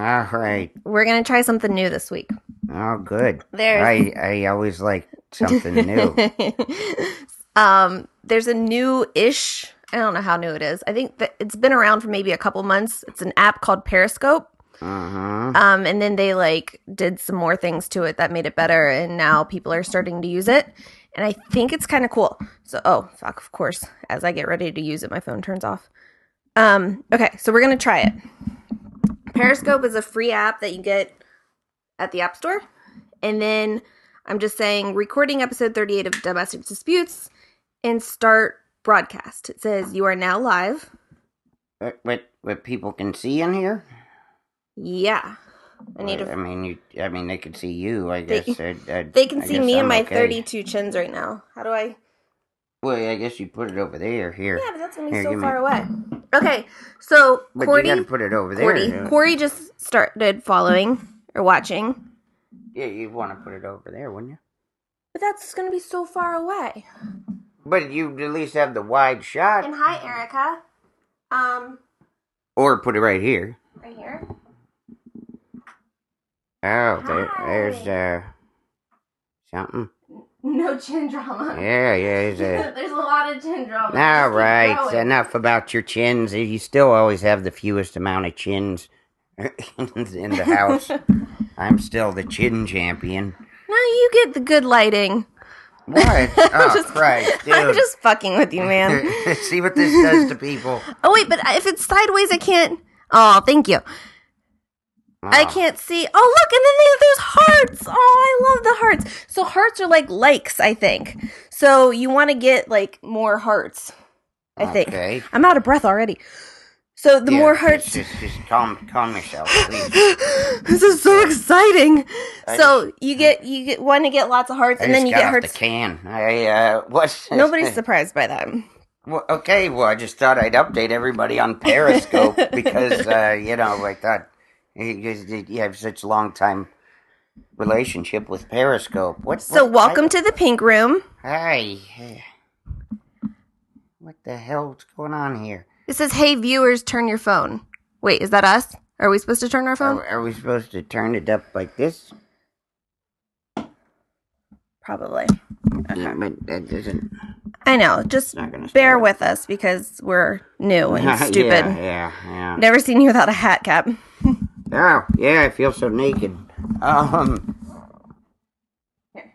All right. We're gonna try something new this week. Oh, good. There's I I always like something new. um, there's a new-ish. I don't know how new it is. I think that it's been around for maybe a couple months. It's an app called Periscope. Uh-huh. Um, and then they like did some more things to it that made it better, and now people are starting to use it. And I think it's kind of cool. So, oh fuck, of course. As I get ready to use it, my phone turns off. Um, okay, so we're gonna try it. Periscope is a free app that you get at the App Store, and then I'm just saying recording episode 38 of Domestic Disputes and start broadcast. It says you are now live. What, what what people can see in here? Yeah, I need I to. mean, you. I mean, they can see you. I They- guess. I, I, They can I see me and my okay. 32 chins right now. How do I? Well, I guess you put it over there. Here. Yeah, but that's gonna be Here, so give me- far away. Okay, so But Cordy, you got to put it over there. Cordy, Corey just started following or watching, Yeah, you'd want to put it over there, wouldn't you? but that's gonna be so far away. But you at least have the wide shot, And hi, Erica. Um, or put it right here. right here. Oh, there, there's uh something. No chin drama. Yeah, yeah. There's a. There's a lot of chin drama. All right, enough about your chins. You still always have the fewest amount of chins in the house. I'm still the chin champion. No, you get the good lighting. What? Oh, just- Christ, dude. I'm just fucking with you, man. See what this does to people. oh wait, but if it's sideways, I can't. Oh, thank you. I Oh. can't see. Oh, look, and then they, there's hearts. Oh, I love the hearts. So hearts are like likes, I think. So you want to get like more hearts. I think. Okay. I'm out of breath already. So the Yeah, more hearts. Just, just, calm, calm yourself, please. this is so exciting. I so you get you get want to get lots of hearts, I and then you get hearts. the can. I uh, what? Nobody's surprised by that. Well, okay, well, I just thought I'd update everybody on Periscope because, uh, you know, I thought you, you you have such a long time relationship with Periscope. What? So what- welcome to the pink room. Hi. What the hell's going on here? It says, "Hey viewers, turn your phone." Wait, is that us? Are we supposed to turn our phone? Are, are we supposed to turn it up like this? Probably. Yeah, uh-huh. but that doesn't. I know. Just bear start. with us because we're new and stupid. yeah, yeah, yeah. Never seen you without a hat cap. Oh, yeah, I feel so naked. Um, Here,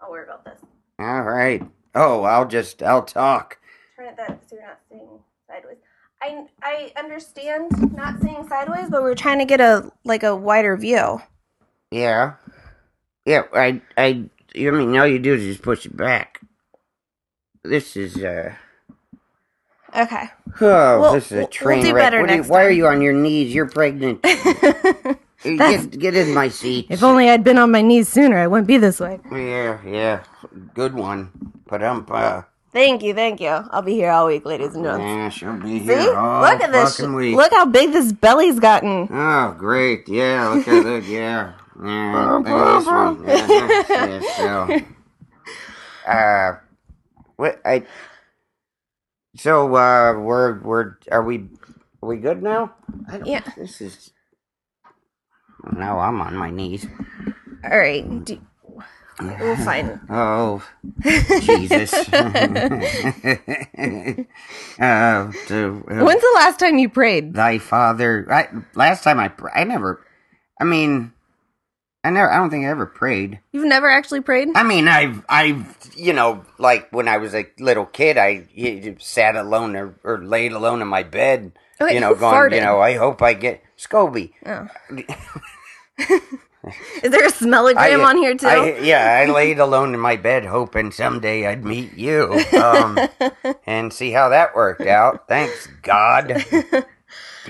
I'll worry about this. all right. Oh, I'll just, I'll talk. Turn it that so you're not seeing sideways. I I understand not seeing sideways, but we're trying to get a like a wider view. Yeah. Yeah, I, I, you I mean, all you do is just push it back. This is, uh, Okay. oh, We'll- this is we'll- a we'll train do wreck. are you- why are you on your knees? You're pregnant. get, get in my seat. If only I'd been on my knees sooner, I wouldn't be this way. Yeah, yeah. Good one. Um, uh, Thank you, thank you. I'll be here all week, ladies and gentlemen. yeah, she'll be See? here all Look at this. fucking week. Look how big this belly's gotten. Oh, great. Yeah, look at that. Yeah. Yeah, look at this one. Yeah, yeah, so, uh, what, I, so, uh, we're, we're, are we, are we good now? I don't, Yeah. This is, now I'm on my knees. All right. Do, we'll find. Oh, Jesus. uh, to, uh, When's the last time you prayed? thy father. I, last time I, pr- I never. I mean, I never. I don't think I ever prayed. You've never actually prayed? I mean, I've, I've, you know, like when I was a little kid, I sat alone or, or laid alone in my bed. Okay, you know, going, farted? you know, I hope I get Scobie. Oh. Is there a smellogram on here too? I, yeah, I laid alone in my bed hoping someday I'd meet you um, and see how that worked out. Thanks, God.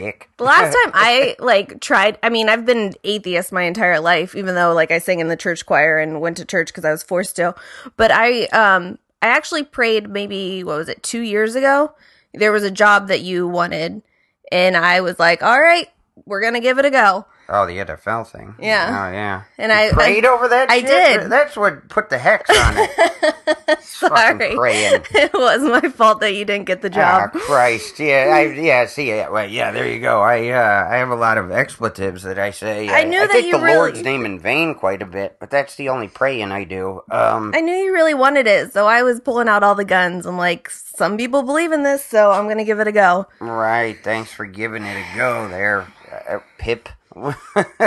Dick. The last time I like tried, I mean, I've been atheist my entire life, even though like I sang in the church choir and went to church because I was forced to. But I, um, I actually prayed maybe what was it, two years ago? There was a job that you wanted, and I was like, "All right, we're gonna give it a go." Oh, the NFL thing. Yeah. Oh, yeah. And You I- prayed over that. I shit? did. That's what put the hex on it. Sorry. Praying. It was my fault that you didn't get the job. Ah, job. Christ. Yeah, I, yeah. See, yeah, well, yeah. There you go. I, uh, I have a lot of expletives that I say. I knew I that take you the really- Lord's name in vain quite a bit, but that's the only praying I do. Um, I knew you really wanted it, so I was pulling out all the guns. I'm like, some people believe in this, so I'm gonna give it a go. right. Thanks for giving it a go, there, uh, Pip.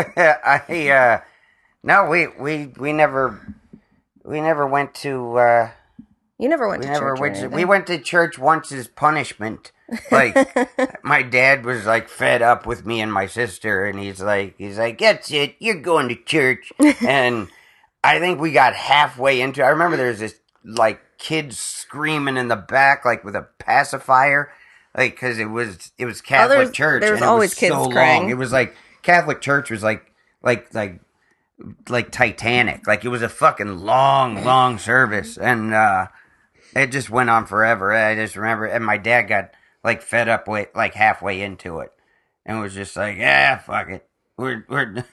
I, uh, no, we, we, we never, we never went to. uh You never went We to never church. went to, we went to church once as punishment. Like my dad was like fed up with me and my sister and he's like he's like, That's it, you're going to church and I think we got halfway into I remember there was this like kids screaming in the back like with a pacifier. Like, cause it was it was Catholic there's- church. there's and it always was kids so crying. Long. It was like Catholic church was like like like like Titanic. Like it was a fucking long, long service, and uh, it just went on forever. I just remember, and my dad got like fed up with like halfway into it, and was just like, "Yeah, fuck it, we're we're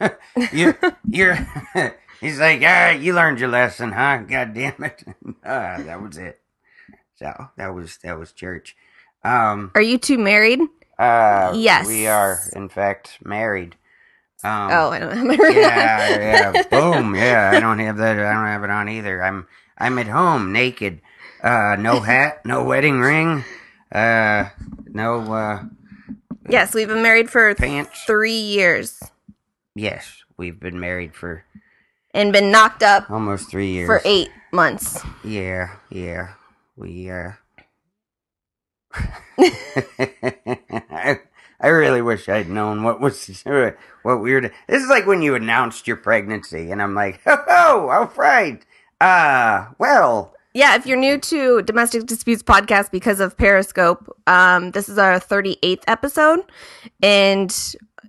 you you're." He's like, "All right, you learned your lesson, huh? God damn it!" uh, that was it. So that was that was church. Um, Are you two married? uh, Yes. we are in fact married. Um, oh, I don't have my ring on. yeah, yeah, boom, yeah. I don't have that. I don't have it on either. I'm I'm at home, naked, uh, no hat, no wedding ring, uh, no uh, yes, we've been married for pants. three years Yes, we've been married for and been knocked up almost three years. for eight months. Yeah, yeah. We uh I, really wish I'd known what was what we were. This is like when you announced your pregnancy, and I'm like, oh, all right. Uh, well, Yeah, if you're new to Domestic Disputes Podcast because of Periscope, um, this is our 38th episode. And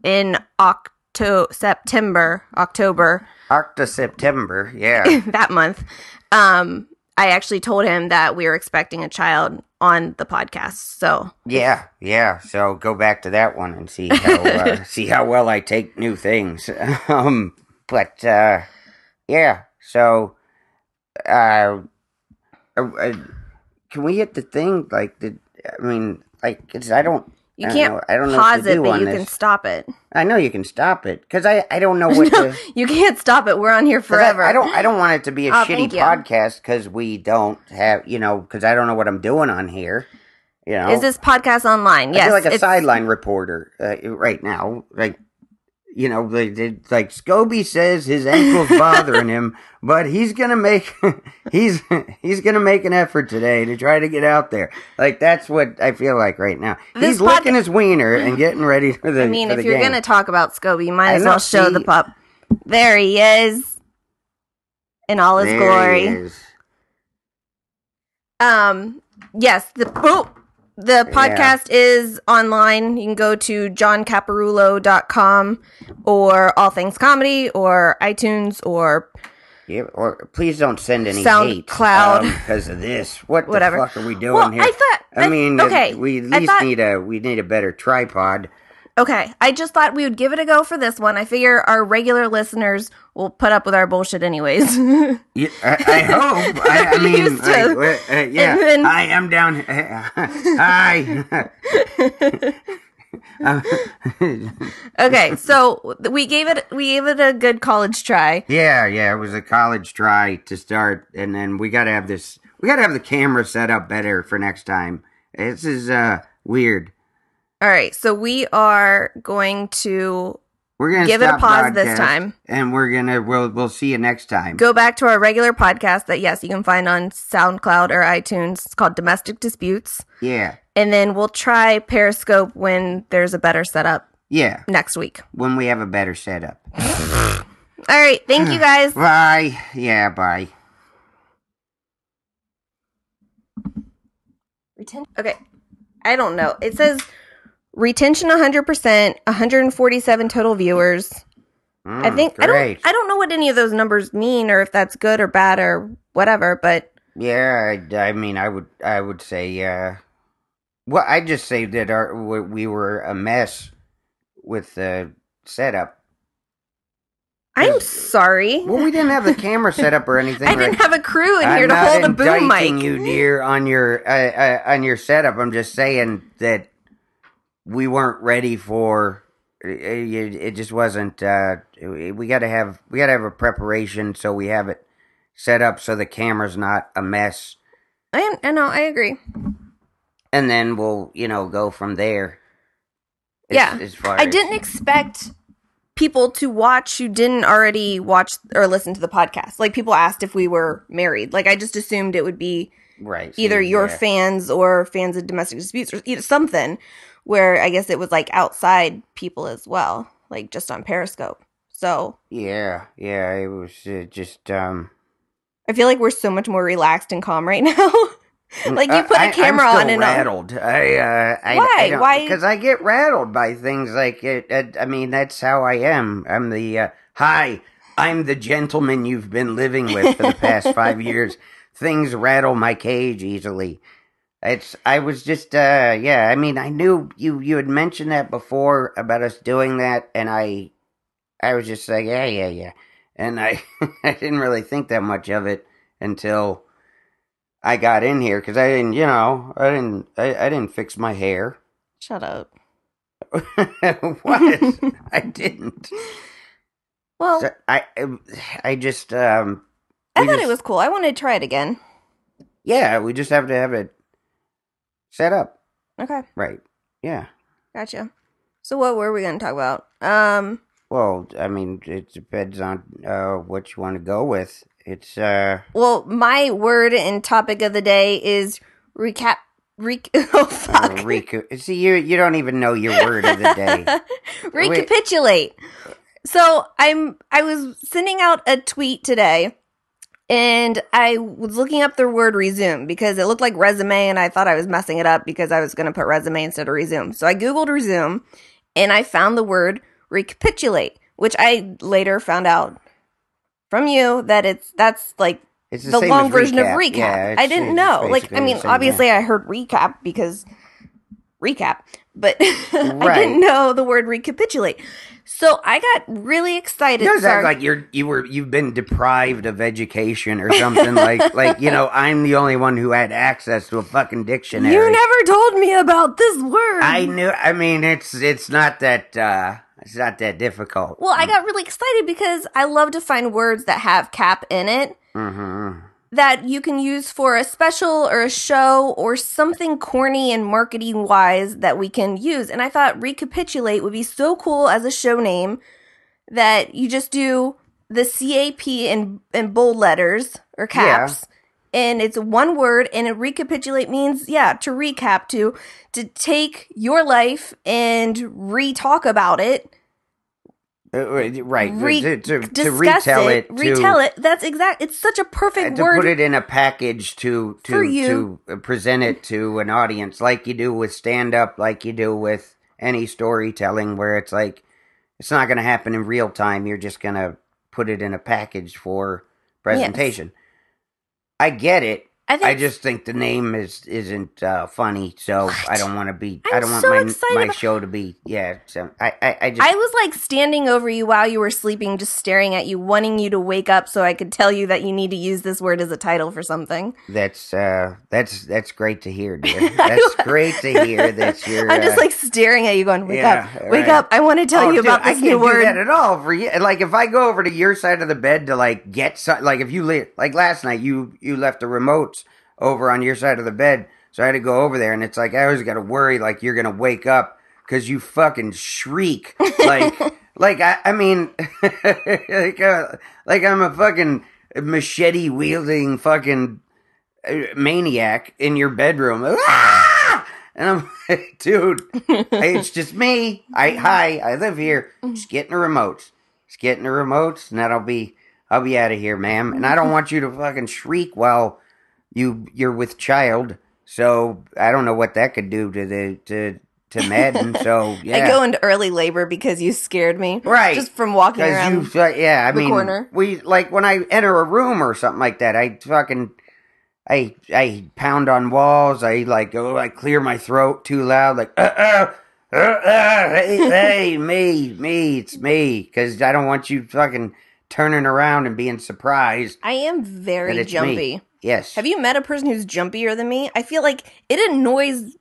in Octo September, October, Octa September, yeah. that month, um, I actually told him that we were expecting a child on the podcast. So Yeah, yeah. So go back to that one and see how uh, see how well I take new things. Um, but uh, yeah. So, uh, uh, uh, can we hit the thing? Like the, I mean, like it's, I don't. You I don't can't know- I don't know pause it, but you this. can stop it. I know you can stop it because I I don't know what No, to. you can't stop it. We're on here forever. I, don't. I don't want it to be a Oh, shitty podcast because we don't have, you know, because I don't know what I'm doing on here. You know, Is this podcast online? I Yes. feel like a sideline reporter uh, right now. Like, you know, they, they, like Scobie says his ankle's bothering him, but he's gonna make he's he's gonna make an effort today to try to get out there. Like that's what I feel like right now. This he's pod- licking his wiener and getting ready for the. I mean, if the you're game. going to talk about Scobie, you might I as well show the see- pup. There he is in all his There glory. Um, yes, the oh, the podcast is online. You can go to johncaparulo.com or All Things Comedy or iTunes or Yeah, or please don't send any SoundCloud. hate um, because of this. What Whatever. the fuck are we doing well, here? I thought I mean, okay, we at least thought- need a we need a better tripod. Okay, I just thought we would give it a go for this one. I figure our regular listeners will put up with our bullshit anyways. Yeah, I, I hope. I, I mean, I, uh, yeah. then- I am down. Hi. Uh, okay, so we gave it we gave it a good college try. yeah, yeah. It was a college try to start, and then we got to have this. We got to have the camera set up better for next time. This is uh weird. All right, so we are going to We're gonna give it a pause this time. and we're gonna we'll we'll see you next time. Go back to our regular podcast that yes, you can find on SoundCloud or iTunes. It's called Domestic Disputes. Yeah, And then we'll try Periscope when there's a better setup yeah. next week. When we have a better setup. All right, thank you guys. Bye. Yeah. Bye. Okay. I don't know. It says retention 100%, 147 total viewers. I Mm, think I don't. I don't know what any of those numbers mean or if that's good or bad or whatever, but Yeah, I, I mean, I would, I would say, uh, well, I just say that our we we were a mess with the setup. I'm sorry. Well, we didn't have the camera set up or anything. I didn't have a crew in I'm here to hold a boom mic. you, dear, on your uh, uh, on your setup. I'm just saying that we weren't ready for. It, it just wasn't. Uh, we got to have we got to have a preparation so we have it set up so the camera's not a mess, I, I know. I agree. and then we'll you know go from there. As- Yeah. as far I as- didn't expect people to watch who didn't already watch or listen to the podcast. Like people asked if we were married. Like I just assumed it would be right either your yeah. fans or fans of domestic disputes or either something where I guess it was like outside people as well, like just on Periscope. So Yeah, yeah, it was uh, just um. I feel like we're so much more relaxed and calm right now. like you I- put a I- camera I'm on and rattled. I, uh, I, Why? Why- Because I get rattled by things like it. it I mean, that's how I am. I'm the uh, hi. I'm the gentleman you've been living with for the past five years. Things rattle my cage easily. It's. I was just. uh Yeah. I mean, I knew you. You had mentioned that before about us doing that, and I. I was just like, yeah, yeah, yeah, and I. I didn't really think that much of it until. I got in here because I didn't, you know, I didn't, I, I didn't fix my hair. Shut up. what? I didn't. Well, So I, I just, um, I thought just- it was cool. I want to try it again. yeah, we just have to have it set up Okay, right. Yeah. gotcha. So what were we going to talk about? Um, Well, I mean, it depends on uh, what you want to go with. It's uh, well, my word and topic of the day is recap. Rec- oh fuck. uh, recu- See, you you don't even know your word of the day. recapitulate. So I'm I was sending out a tweet today and I was looking up the word resume because it looked like resume and I thought I was messing it up because I was going to put resume instead of resume. So I googled resume and I found the word recapitulate, which I later found out from you that it's that's like It's the, same long version of recap. Yeah, I didn't know. Like, I mean, obviously, yeah. I heard recap because recap, but I didn't know the word recapitulate. So I got really excited. Does act like you're you were you've been deprived of education or something like like you know I'm the only one who had access to a fucking dictionary. you never told me about this word. I knew. I mean, it's it's not that uh it's not that difficult. well, I got really excited because I love to find words that have cap in it hmm that you can use for a special or a show or something corny and marketing wise that we can use. And I thought recapitulate would be so cool as a show name that you just do the CAP in in bold letters or caps. And it's one word and it recapitulate means yeah, to recap to to take your life and re-talk about it, Uh, right. re- to, to, to retell it, it, to, retell it. That's exact. It's such a uh, perfect to word. put it in a package to to to uh, present it to an audience like you do with stand up, like you do with any storytelling, where it's like it's not going to happen in real time. You're just going to put it in a package for presentation. I get it. I think I just think the name is isn't uh, funny, so I don't want to be. I I'm don't want so my my about- show to be. Yeah, so I I, I just I was like standing over you while you were sleeping, just staring at you, wanting you to wake up so I could tell you that you need to use this word as a title for something. that's uh that's that's great to hear, dear. That's great to hear that you're. I'm just uh, like staring at you, going, "Wake yeah, up, wake right. up! I want to tell oh, you about I this can't new do word." at all for you. Like if I go over to your side of the bed to like get some, like if you li- like last night you you left the remotes over on your side of the bed, so I had to go over there, and it's like I always got to worry like you're gonna wake up because you fucking shriek like like I I mean like uh, like I'm a fucking machete wielding fucking uh, maniac in your bedroom. Ah! And I'm like, dude, hey, it's just me. I hi, I live here. Just getting the remotes. Just getting the remotes, and that'll be I'll be out of here, ma'am. And I don't want you to fucking shriek while you you're with child. So I don't know what that could do to the to to Madden. So yeah, I go into early labor because you scared me, right. Just from walking around. you, yeah, I the mean, corner. we like when I enter a room or something like that. I fucking, I I pound on walls. I like go, I clear my throat too loud, like uh uh uh, uh, hey, hey, me, me, it's me, because I don't want you fucking turning around and being surprised I am very jumpy. me. Yes. Have you met a person who's jumpier than me? I feel like it annoys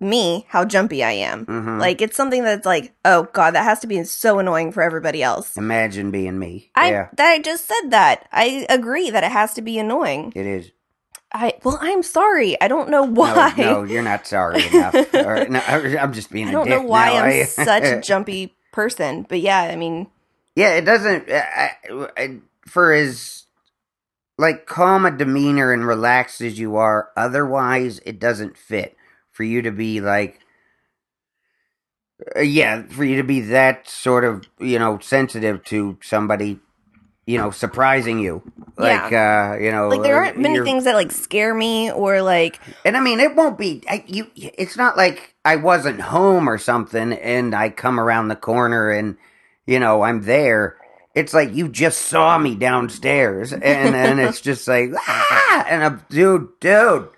me how jumpy I am. Mhm. Like it's something that's like, oh god, that has to be so annoying for everybody else. Imagine being me. I yeah, that I just said that. I agree that it has to be annoying. it is. I well, I'm sorry. I don't know why. No, no, you're not sorry enough. Or- no, I'm just being I don't know why now. I'm such a jumpy person. But yeah, I mean, Yeah, it doesn't. I, I, for as like calm a demeanor and relaxed as you are, otherwise it doesn't fit for you to be like. Uh, yeah, for you to be that sort of you know sensitive to somebody, you know, surprising you, like uh, you know, like there aren't many things that like scare me or like And I mean, it won't be I, you. It's not like I wasn't home or something, and I come around the corner and you know I'm there. It's like you just saw me downstairs, and then it's just like ah, and I'm dude, dude,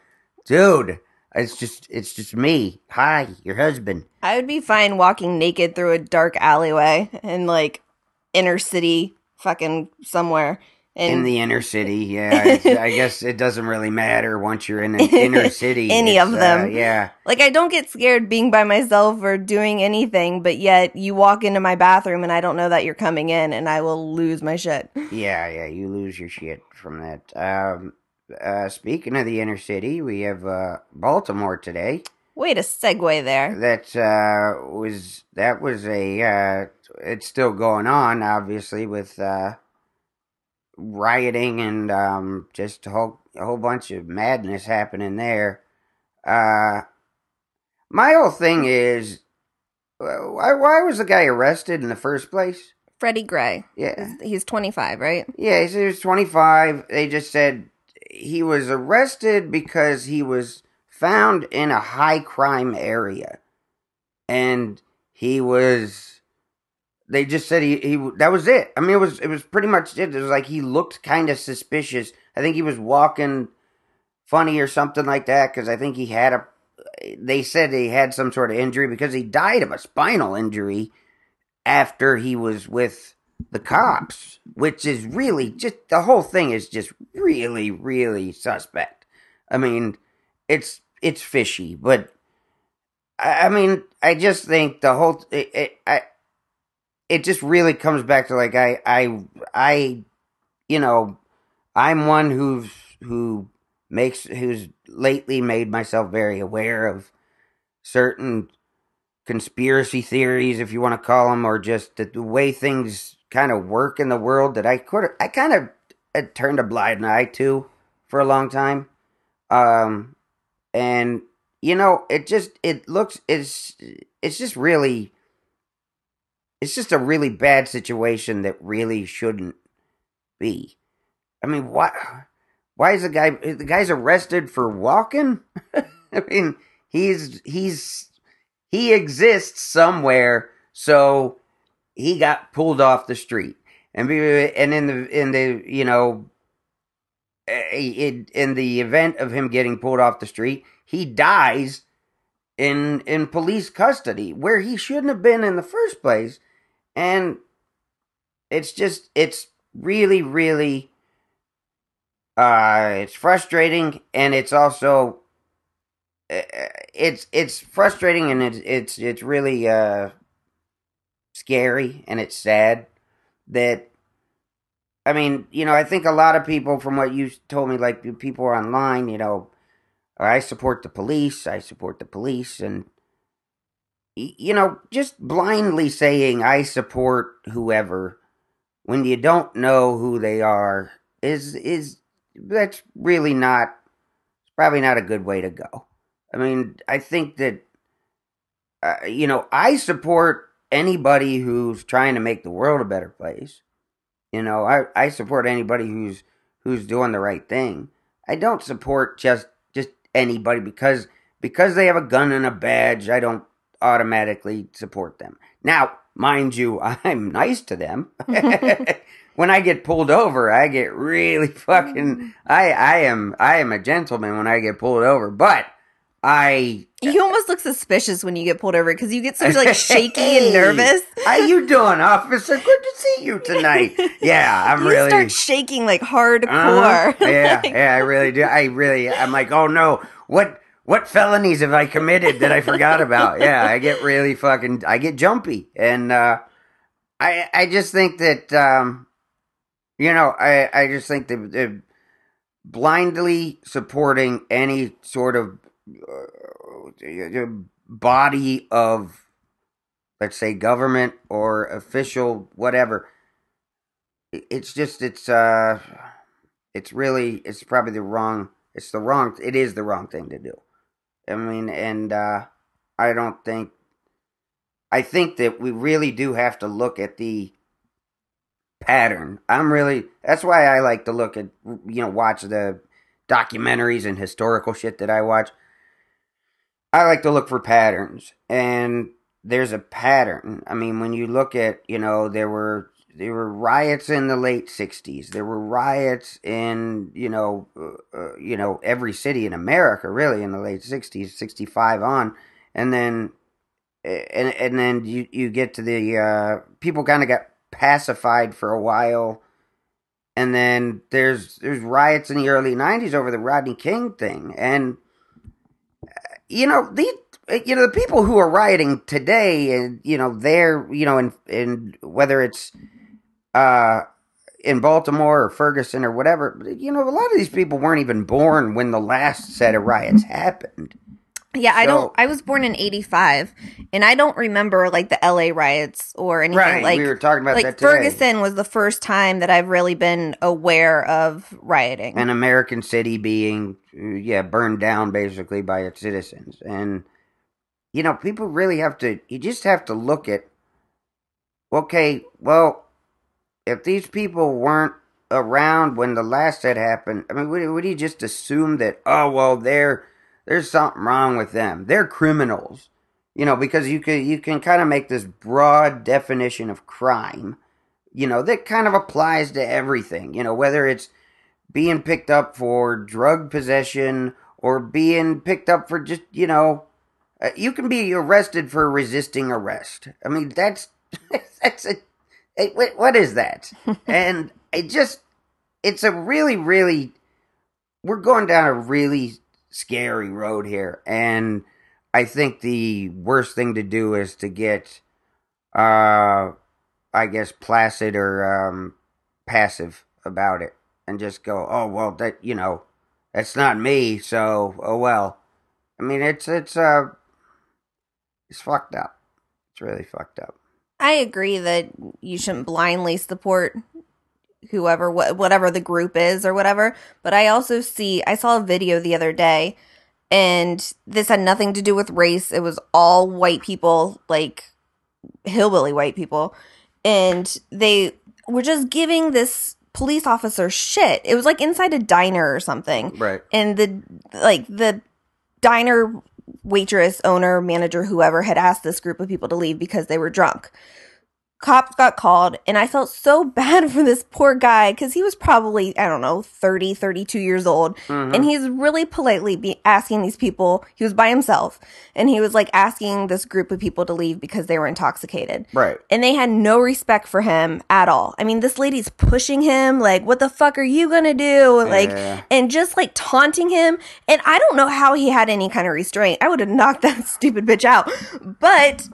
dude. It's just it's just me. Hi, your husband. I would be fine walking naked through a dark alleyway in like inner city fucking somewhere. And in the inner city, yeah. I guess it doesn't really matter once you're in an inner city. Any of uh, them. yeah. like I don't get scared being by myself or doing anything, but yet you walk into my bathroom and I don't know that you're coming in and I will lose my shit. Yeah, yeah, you lose your shit from that. Um, uh, speaking of the inner city, we have uh, Baltimore today. Way to segue there. That uh, was that was a. Uh, it's still going on, obviously, with uh, rioting and um, just a whole a whole bunch of madness happening there. Uh, my whole thing is, why why was the guy arrested in the first place? Freddie Gray. Yeah. He's 25, right? Yeah, he said he was 25. They just said he was arrested because he was found in a high crime area. And he was they just said he, he that was it. I mean it was it was pretty much it. It was like he looked kind of suspicious. I think he was walking funny or something like that cuz I think he had a they said he had some sort of injury because he died of a spinal injury after he was with the cops, which is really just the whole thing is just really, really suspect. I mean, it's it's fishy, but I, I mean, I just think the whole it, it I it just really comes back to like I I I you know I'm one who's who makes who's lately made myself very aware of certain conspiracy theories, if you want to call them, or just the, the way things kind of work in the world that I could I kind of had turned a blind eye to for a long time. Um, and you know, it just it looks it's it's just really it's just a really bad situation that really shouldn't be. I mean, why why is the guy the guy's arrested for walking? I mean, he's he's he exists somewhere, so he got pulled off the street, and and in the in the you know, in, in the event of him getting pulled off the street, he dies in in police custody where he shouldn't have been in the first place, and it's just it's really really uh it's frustrating and it's also uh, it's it's frustrating and it's it's it's really uh scary and it's sad that I mean, you know, I think a lot of people from what you told me like people online, you know, I support the police, I support the police and you know, just blindly saying I support whoever when you don't know who they are is is that's really not it's probably not a good way to go. I mean, I think that uh, you know, I support anybody who's trying to make the world a better place. You know, I I support anybody who's who's doing the right thing. I don't support just just anybody because because they have a gun and a badge. I don't automatically support them. Now, mind you, I'm nice to them. when I get pulled over, I get really fucking I I am I am a gentleman when I get pulled over, but I You almost look suspicious when you get pulled over because you get so like shaky and nervous. How you doing, officer? Good to see you tonight. Yeah, I'm you really start shaking like hardcore. Uh-huh. Yeah, Like, yeah, I really do. I really, I'm like, oh no, what, what felonies have I committed that I forgot about? Yeah, I get really fucking, I get jumpy, and uh, I, I just think that, um, you know, I, I just think that, that blindly supporting any sort of uh, body of, let's say, government or official, whatever. It's just, it's, uh, it's really it's probably the wrong it's the wrong it is the wrong thing to do i mean and uh i don't think i think that we really do have to look at the pattern. I'm really that's why i like to look at you know watch the documentaries and historical shit that i watch. I like to look for patterns and there's a pattern. I mean when you look at you know there were there were riots in the late 60s there were riots in you know uh, uh, you know every city in america really in the late 60s 65 on. And then and and then you you get to the uh people kind of got pacified for a while. And then there's there's riots in the early 90s over the Rodney King thing. And you know the you know the people who are rioting today and you know they're you know in in whether it's uh in Baltimore or Ferguson or whatever you know a lot of these people weren't even born when the last set of riots happened Yeah, I don't. I was born in '85, and I don't remember like the LA riots or anything. right like we were talking about like. Ferguson was the first time that I've really been aware of rioting. an American city being yeah burned down basically by its citizens and you know people really have to you just have to look at okay well if these people weren't around when the last had happened i mean would, would you just assume that oh well they're there's something wrong with them? They're criminals. You know because you can you can kind of make this broad definition of crime you know that kind of applies to everything you know whether it's being picked up for drug possession or being picked up for just you know uh, you can be arrested for resisting arrest. I mean that's that's a it, what- what is that and it just it's a really really we're going down a really scary road here and i think the worst thing to do is to get uh i guess placid or um passive about it and just go, oh well, that you know, that's not me. So oh well. I mean, it's it's uh, it's fucked up. It's really fucked up. I agree that you shouldn't blindly support whoever, wh- whatever the group is or whatever. But I also see, I saw a video the other day, and this had nothing to do with race. It was all white people, like hillbilly white people, and they were just giving this police officer shit. It was like inside a diner or something Right. and the like the diner waitress owner manager whoever had asked this group of people to leave because they were drunk cops got called and i felt so bad for this poor guy because he was probably i don't know 30 32 years old Mm-hmm. and he's really politely be asking these people he was by himself and he was like asking this group of people to leave because they were intoxicated Right. and they had no respect for him at all. I mean, this lady's pushing him, like, what the fuck are you gonna do? Like, Yeah. and just like taunting him. And I don't know how he had any kind of restraint. I would have knocked that stupid bitch out. But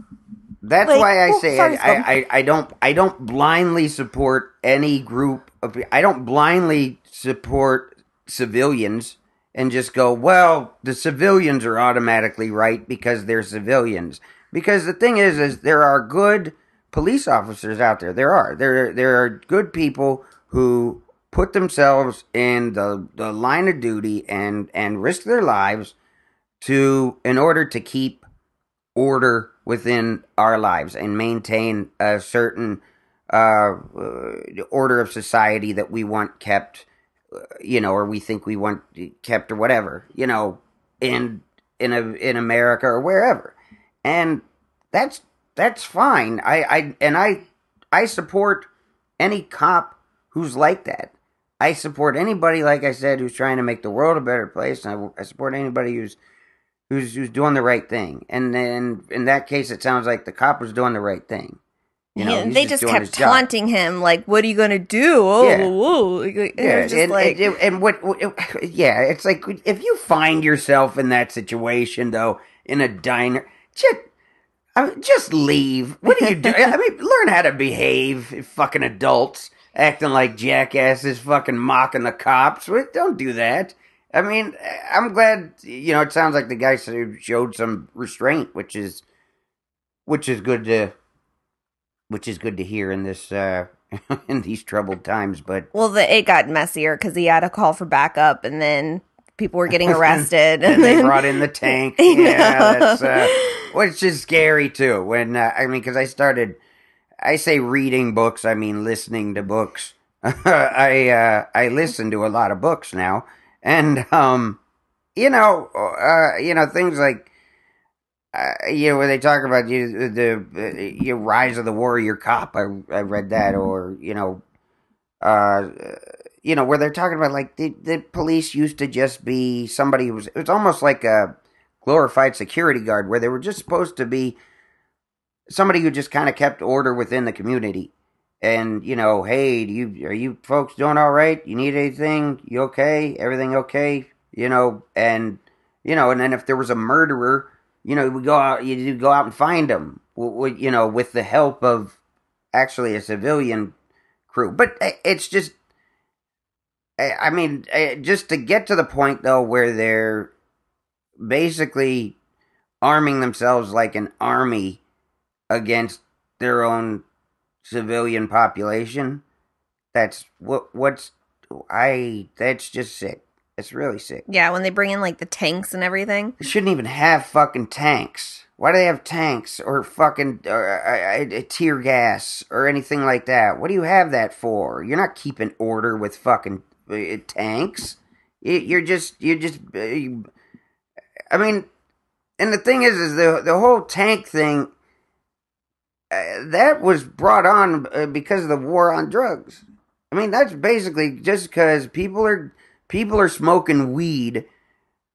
That's Like, why I oh, say sorry, I, I, I, I don't I don't blindly support any group of I don't blindly support civilians and just go well the civilians are automatically right because they're civilians. Because the thing is is there are good police officers out there. There are. There there are good people who put themselves in the the line of duty and and risk their lives to in order to keep order within our lives and maintain a certain uh, order of society that we want kept, you know, or we think we want kept or whatever, you know, in in a in America or wherever, and that's that's fine. I I and I I support any cop who's like that. I support anybody, like I said, who's trying to make the world a better place, and I, I support anybody who's who's who's doing the right thing. And then in that case, it sounds like the cop was doing the right thing. You know, Yeah, they just doing kept his job. taunting him, like, "What are you gonna do?" Oh, Yeah. whoa. It Yeah, just and, like, and, and what, what- yeah, it's like if you find yourself in that situation though, in a diner, just, I mean, just leave. What are you doing? I mean, learn how to behave, fucking adults, acting like jackasses, fucking mocking the cops. Don't do that. I mean, I'm glad. You know, it sounds like the guy showed some restraint, which is, which is good to, which is good to hear in this, uh in these troubled times. But well, the, it got messier because he had a call for backup, and then people were getting arrested, and they then- brought in the tank. Yeah, that's uh, which is scary too. When uh, I mean, because I started, I say reading books, I mean listening to books. I uh, I listen to a lot of books now, and um, you know, uh, you know things like. Uh, you know, where they talk about you, the uh, you rise of the warrior cop. I I read that, or you know, uh, you know, where they're talking about like the, the police used to just be somebody who was it was almost like a glorified security guard where they were just supposed to be somebody who just kind of kept order within the community. And you know, hey, do you are you folks doing all right? You need anything? You okay? Everything okay? You know, and you know, and then if there was a murderer, you know, we go out, you go out and find him. You know, with the help of actually a civilian crew. But uh, it's just I I mean, uh, just to get to the point though where they're basically arming themselves like an army against their own civilian population. That's what what's I that's just sick. It's really sick. yeah, when they bring in like the tanks and everything. They shouldn't even have fucking tanks. Why do they have tanks or fucking or, uh, uh, tear gas or anything like that? What do you have that for? You're not keeping order with fucking uh, tanks. You- You're just you're just. uh, I mean, and the thing is, is the the whole tank thing. Uh, that was brought on uh, because of the war on drugs. I mean, that's basically just because people are people are smoking weed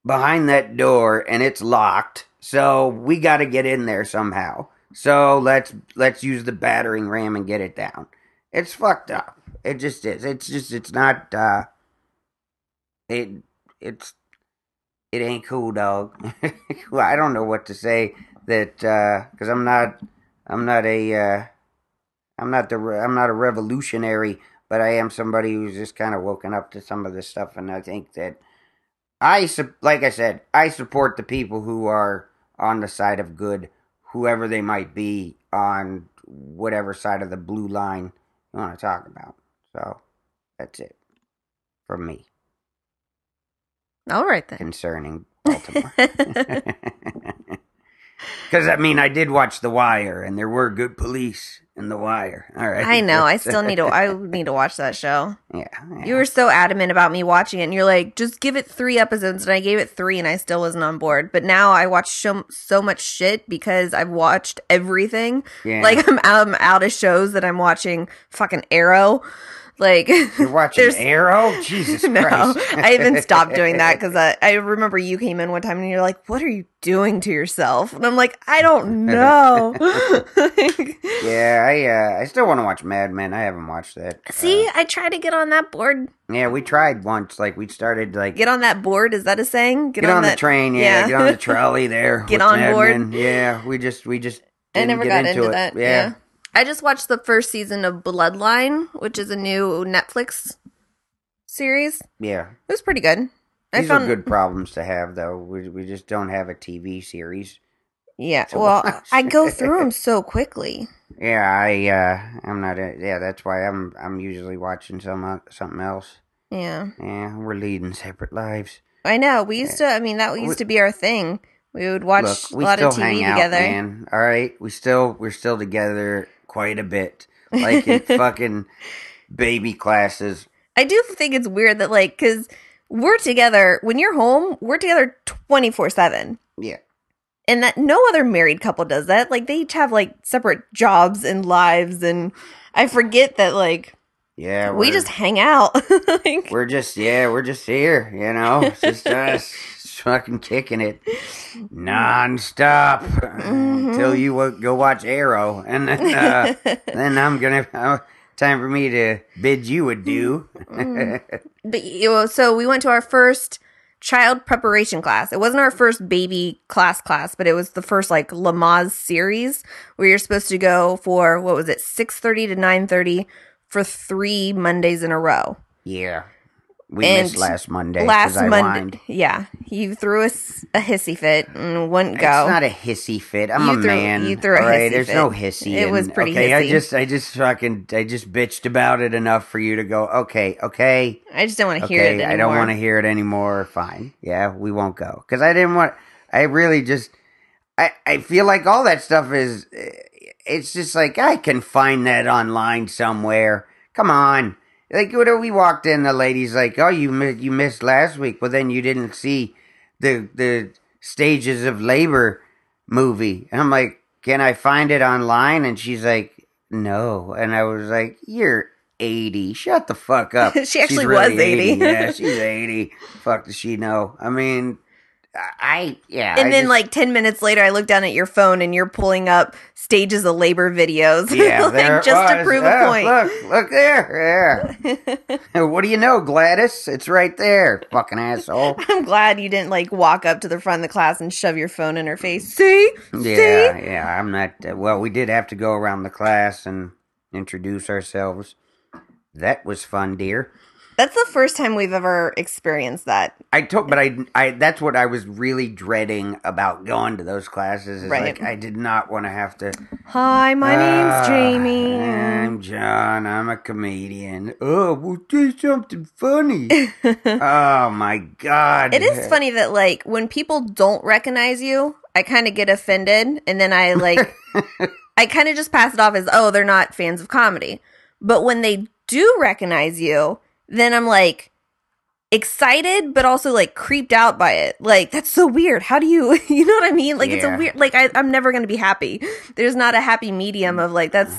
behind that door and it's locked. So we got to get in there somehow. So let's let's use the battering ram and get it down. It's fucked up. It just is. It's just it's not uh it it's it ain't cool, dog. Well, I don't know what to say that uh cuz I'm not I'm not a uh I'm not the I'm not a revolutionary, but I am somebody who's just kind of woken up to some of this stuff and I think that I like I said, I support the people who are on the side of good, whoever they might be on whatever side of the blue line you want to talk about. So that's it from me All right then. concerning Baltimore. Because I mean, I did watch The Wire, and there were good police in The Wire. All right, I know. I still need to. I need to watch that show. yeah, yeah. You were so adamant about me watching it, and you're like, just give it three episodes, and I gave it three, and I still wasn't on board. But now I watch so, so much shit because I've watched everything. Yeah. Like I'm out, I'm out of shows that I'm watching. Fucking Arrow. Like You're watching Arrow? Jesus no, Christ! I even stopped doing that because I, I remember you came in one time and you're like, "What are you doing to yourself?" And I'm like, "I don't know." yeah, I uh, I still want to watch Mad Men. I haven't watched that. See, I tried to get on that board. Uh, yeah, we tried once. Like we started like Get on that board. Is that a saying? get, on, the that- train. Yeah, get on the trolley there. Get on Mad board. Men. Yeah, we just we just I never get got into, into, that. Yeah. Yeah. I just watched the first season of Bloodline, which is a new Netflix series. Yeah, it was pretty good. I These found are good problems to have, though. We we just don't have a TV series. Yeah. Well, watch. I go through them so quickly. Yeah, I uh, I'm not. A, yeah, that's why I'm I'm usually watching some uh, something else. Yeah. Yeah, we're leading separate lives. I know. We used to I mean that used to be our thing. We would watch Look, a lot of TV hang out, together. man. All right, we still we're still together quite a bit, like in fucking baby classes. I do think it's weird that like cuz we're together when you're home, we're together 24/7. Yeah, and that no other married couple does that. Like they each have like separate jobs and lives, and I forget that like yeah. we just hang out. like, we're just yeah, we're just here. You know, it's just us fucking kicking it nonstop until you go watch Arrow, and then uh, then I'm gonna uh, time for me to bid you adieu. But you know, so we went to our first child preparation class. It wasn't our first baby class class, but it was the first like Lamaze series where you're supposed to go for what was it, six thirty to nine thirty for three Mondays in a row. yeah, we And missed last Monday. Last Monday, whined. yeah, you threw us a hissy fit and wouldn't go. It's not a hissy fit. I'm You a threw- man. you threw a right? hissy There's fit. no hissy. It was pretty okay. I just, I just fucking, I just bitched about it enough for you to go. Okay, okay, I just don't want to hear it anymore. I don't want to hear it anymore. Fine. Yeah, we won't go because I didn't want. I really just, I, I feel like all that stuff is. eh, It's just like I can find that online somewhere. Come on. Like when we walked in, the lady's like, "Oh, you mi- you missed last week, but then you didn't see the the stages of labor movie." And I'm like, "Can I find it online?" And she's like, "No." And I was like, "You're 80. Shut the fuck up." She actually really was 80. yeah, she's 80. Fuck does she know? I mean, I yeah. And I then, just- like ten minutes later, I look down at your phone and you're pulling up stages of labor videos, yeah, like, just to prove Oh, a point. Look, look there. Yeah. what do you know, Gladys? It's right there, fucking asshole. I'm glad you didn't like walk up to the front of the class and shove your phone in her face. See, Yeah, yeah. I'm not. Uh, well, we did have to go around the class and introduce ourselves. That was fun, dear. That's the first time we've ever experienced that. I took, but I, I. That's what I was really dreading about going to those classes. Is Right. like I did not want to have to. Hi, my name's "Ah, Jamie. I'm John. I'm a comedian. Oh, we'll do something funny. oh my god! It is funny that like when people don't recognize you, I kind of get offended, and then I like, I kind of just pass it off as oh they're not fans of comedy. But when they do recognize you, then I'm like excited, but also like creeped out by it. Like that's so weird. How do you, you know what I mean? Like it's a weird. Like I, I'm never gonna be happy. There's not a happy medium of like that's.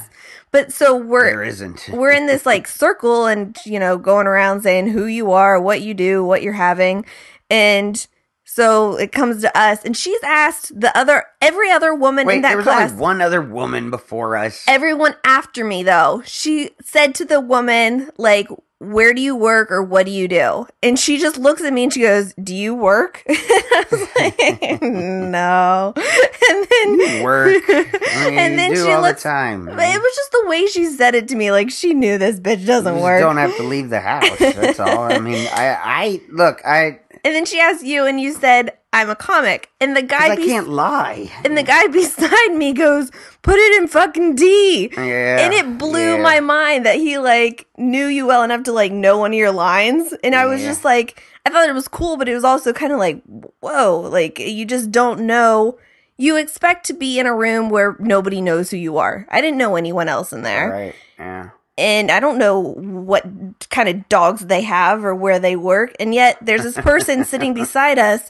But so we're There isn't. we're in this like circle and you know going around saying who you are what you do what you're having and so it comes to us and she's asked the other every other woman Wait, in that there was class only one other woman before us. everyone after me though she said to the woman like where do you work or what do you do and she just looks at me and she goes do you work I was like, no and then work. I mean, and you then she all looks the time. but it was just the way she said it to me. Like she knew this bitch doesn't work. don't have to leave the house. That's all. I mean, I, I look, I, and then she asked you, and you said, "I'm a comic." And the guy, I be- can't lie. and the guy beside me goes, "Put it in fucking D." Yeah, and it blew yeah. my mind that he like knew you well enough to like know one of your lines. And I was Yeah. just like, I thought it was cool, but it was also kind of like, whoa, like you just don't know. You expect to be in a room where nobody knows who you are. I didn't know anyone else in there. Right. Yeah. And I don't know what kind of dogs they have or where they work, and yet there's this person sitting beside us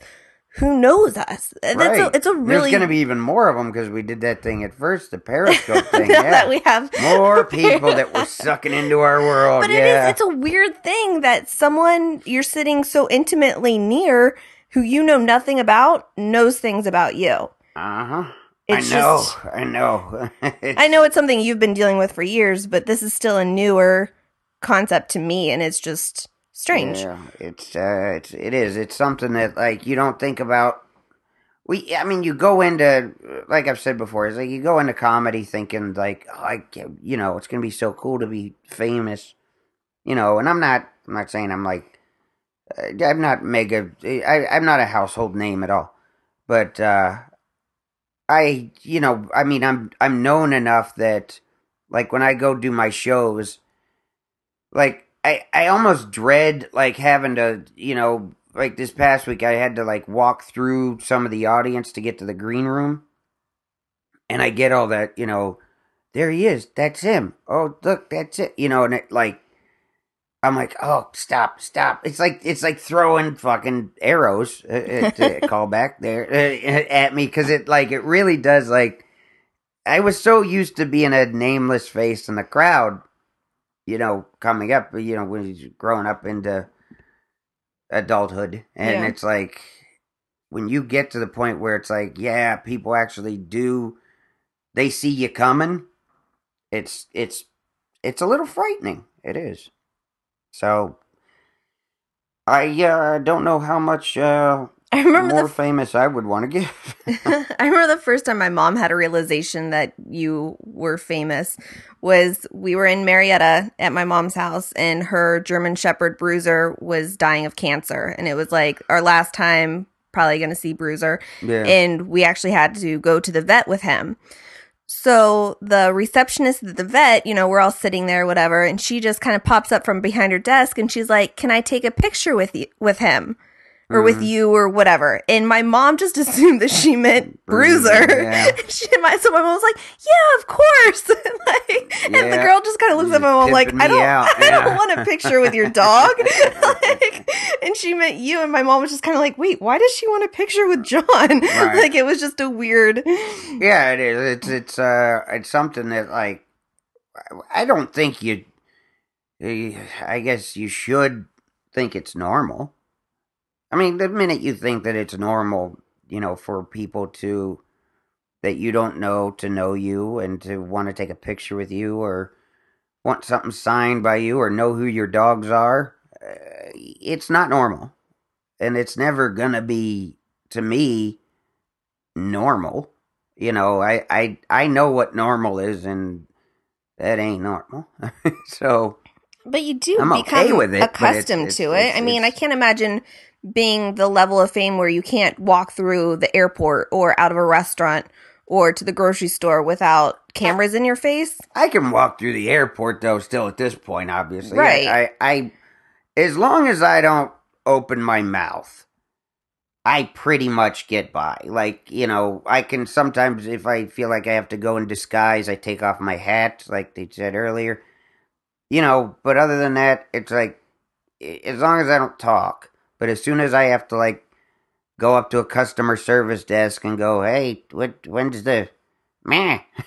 who knows us. That's right. a, it's a really There's going to be even more of them because we did that thing at first, the Periscope thing. yeah. that we have more people that were sucking into our world. But it yeah. is it's a weird thing that someone you're sitting so intimately near who you know nothing about knows things about you. uh huh. I know. just I know. I know it's something you've been dealing with for years, but this is still a newer concept to me and it's just strange. Yeah, it's uh, it's it is. It's something that like you don't think about. We, I mean, you go into like I've said before. It's like you go into comedy thinking like, oh, I, you know, it's gonna be so cool to be famous, you know. And I'm not. I'm not saying I'm like. uh, I'm not mega. I, I'm not a household name at all, but uh, I, you know, I mean, I'm I'm known enough that, like, when I go do my shows, like I I almost dread like having to you know like this past week I had to like walk through some of the audience to get to the green room, and I get all that you know, there he is, that's him. Oh look, that's it. You know, and it like. I'm like, oh, stop, stop! It's like it's like throwing fucking arrows. Uh, uh, to call back there uh, at me because it like it really does like. I was so used to being a nameless face in the crowd you know, coming up, you know, when he's growing up into adulthood, and Yeah. it's like, when you get to the point where it's like, yeah, people actually do, they see you coming. It's it's it's a little frightening. It is. So I uh, don't know how much uh, I remember more the famous I would want to give. I remember the first time my mom had a realization that you were famous was we were in Marietta at my mom's house and her German Shepherd Bruiser was dying of cancer and it was like our last time probably going to see Bruiser yeah. and we actually had to go to the vet with him. So the receptionist at the vet, you know, we're all sitting there, whatever, and she just kind of pops up from behind her desk and she's like, "Can I take a picture with you with him?" Or with Mhm. you or whatever. And my mom just assumed that she meant Bruiser, yeah. she, my, so my mom was like, Yeah, of course. like, And the girl just kind of looks at my mom like, I don't out, I don't want a picture with your dog. like, and she meant you and my mom was just kind of like, Wait, why does she want a picture with John? like it was just a weird Yeah, it is. It's it's uh it's something that like I don't think you. I guess you should think it's normal. I mean, the minute you think that it's normal, you know, for people to that you don't know to know you and to want to take a picture with you or want something signed by you or know who your dogs are, uh, it's not normal, and it's never gonna be to me normal. You know i i i know what normal is and that ain't normal. So But you do I'm become okay it, but it's- accustomed it's- to it. it's- I mean, I can't imagine being the level of fame where you can't walk through the airport or out of a restaurant or to the grocery store without cameras in your face. i can walk through the airport though still at this point obviously Right. I, I as long as i don't open my mouth i pretty much get by like you know i can sometimes if i feel like i have to go in disguise i take off my hat like they said earlier you know but other than that it's like as long as i don't talk but as soon as i have to like go up to a customer service desk and go hey what when's the meh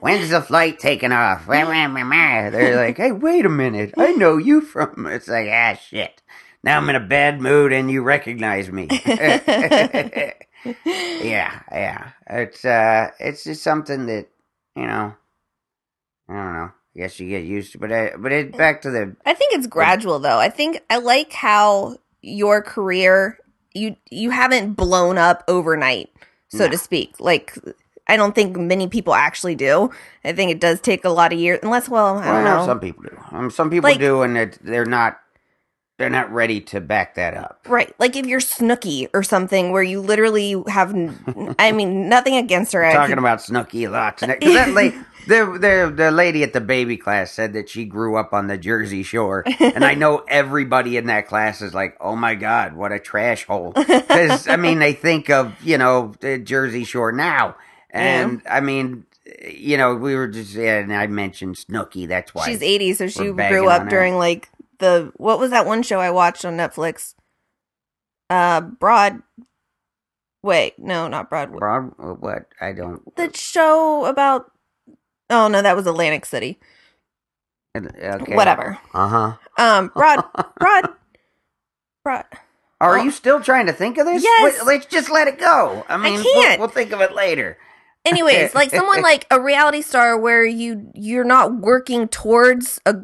when's the flight taking off? They're like hey wait a minute. I know you from it's like ah shit. Now i'm in a bad mood and you recognize me. Yeah yeah. It's uh it's just something that you know i don't know. I guess you get used to but I, but it back to the I think it's gradual though. I think I like how your career you you haven't blown up overnight, so to speak. Like I don't think many people actually do. I think it does take a lot of years unless well, I don't well, know. some people do um, some people Like- do and it, they're not they're not ready to back that up Right. Like if you're Snooki or something where you literally have, n- I mean, nothing against her. Talking about Snooki a lot tonight. that la- the, the, the lady at the baby class said that she grew up on the Jersey Shore. And I know everybody in that class is like, oh my God, what a trash hole. Because, I mean, they think of, you know, the Jersey Shore now. And, I mean, you know, we were just, yeah, and I mentioned Snooki. That's why. She's 80, so she grew up her. during like the, what was that one show I watched on Netflix? Uh, Broad. Wait, no, not Broadway. Broad, what? I don't. The show about, oh no, that was Atlantic City. Okay. Whatever. Uh huh. Um, Broad, Broad, Broad. Are Oh. you still trying to think of this? Yes. Wait, let's just let it go. I mean, can't. We'll, we'll think of it later. anyways like someone like a reality star where you you're not working towards a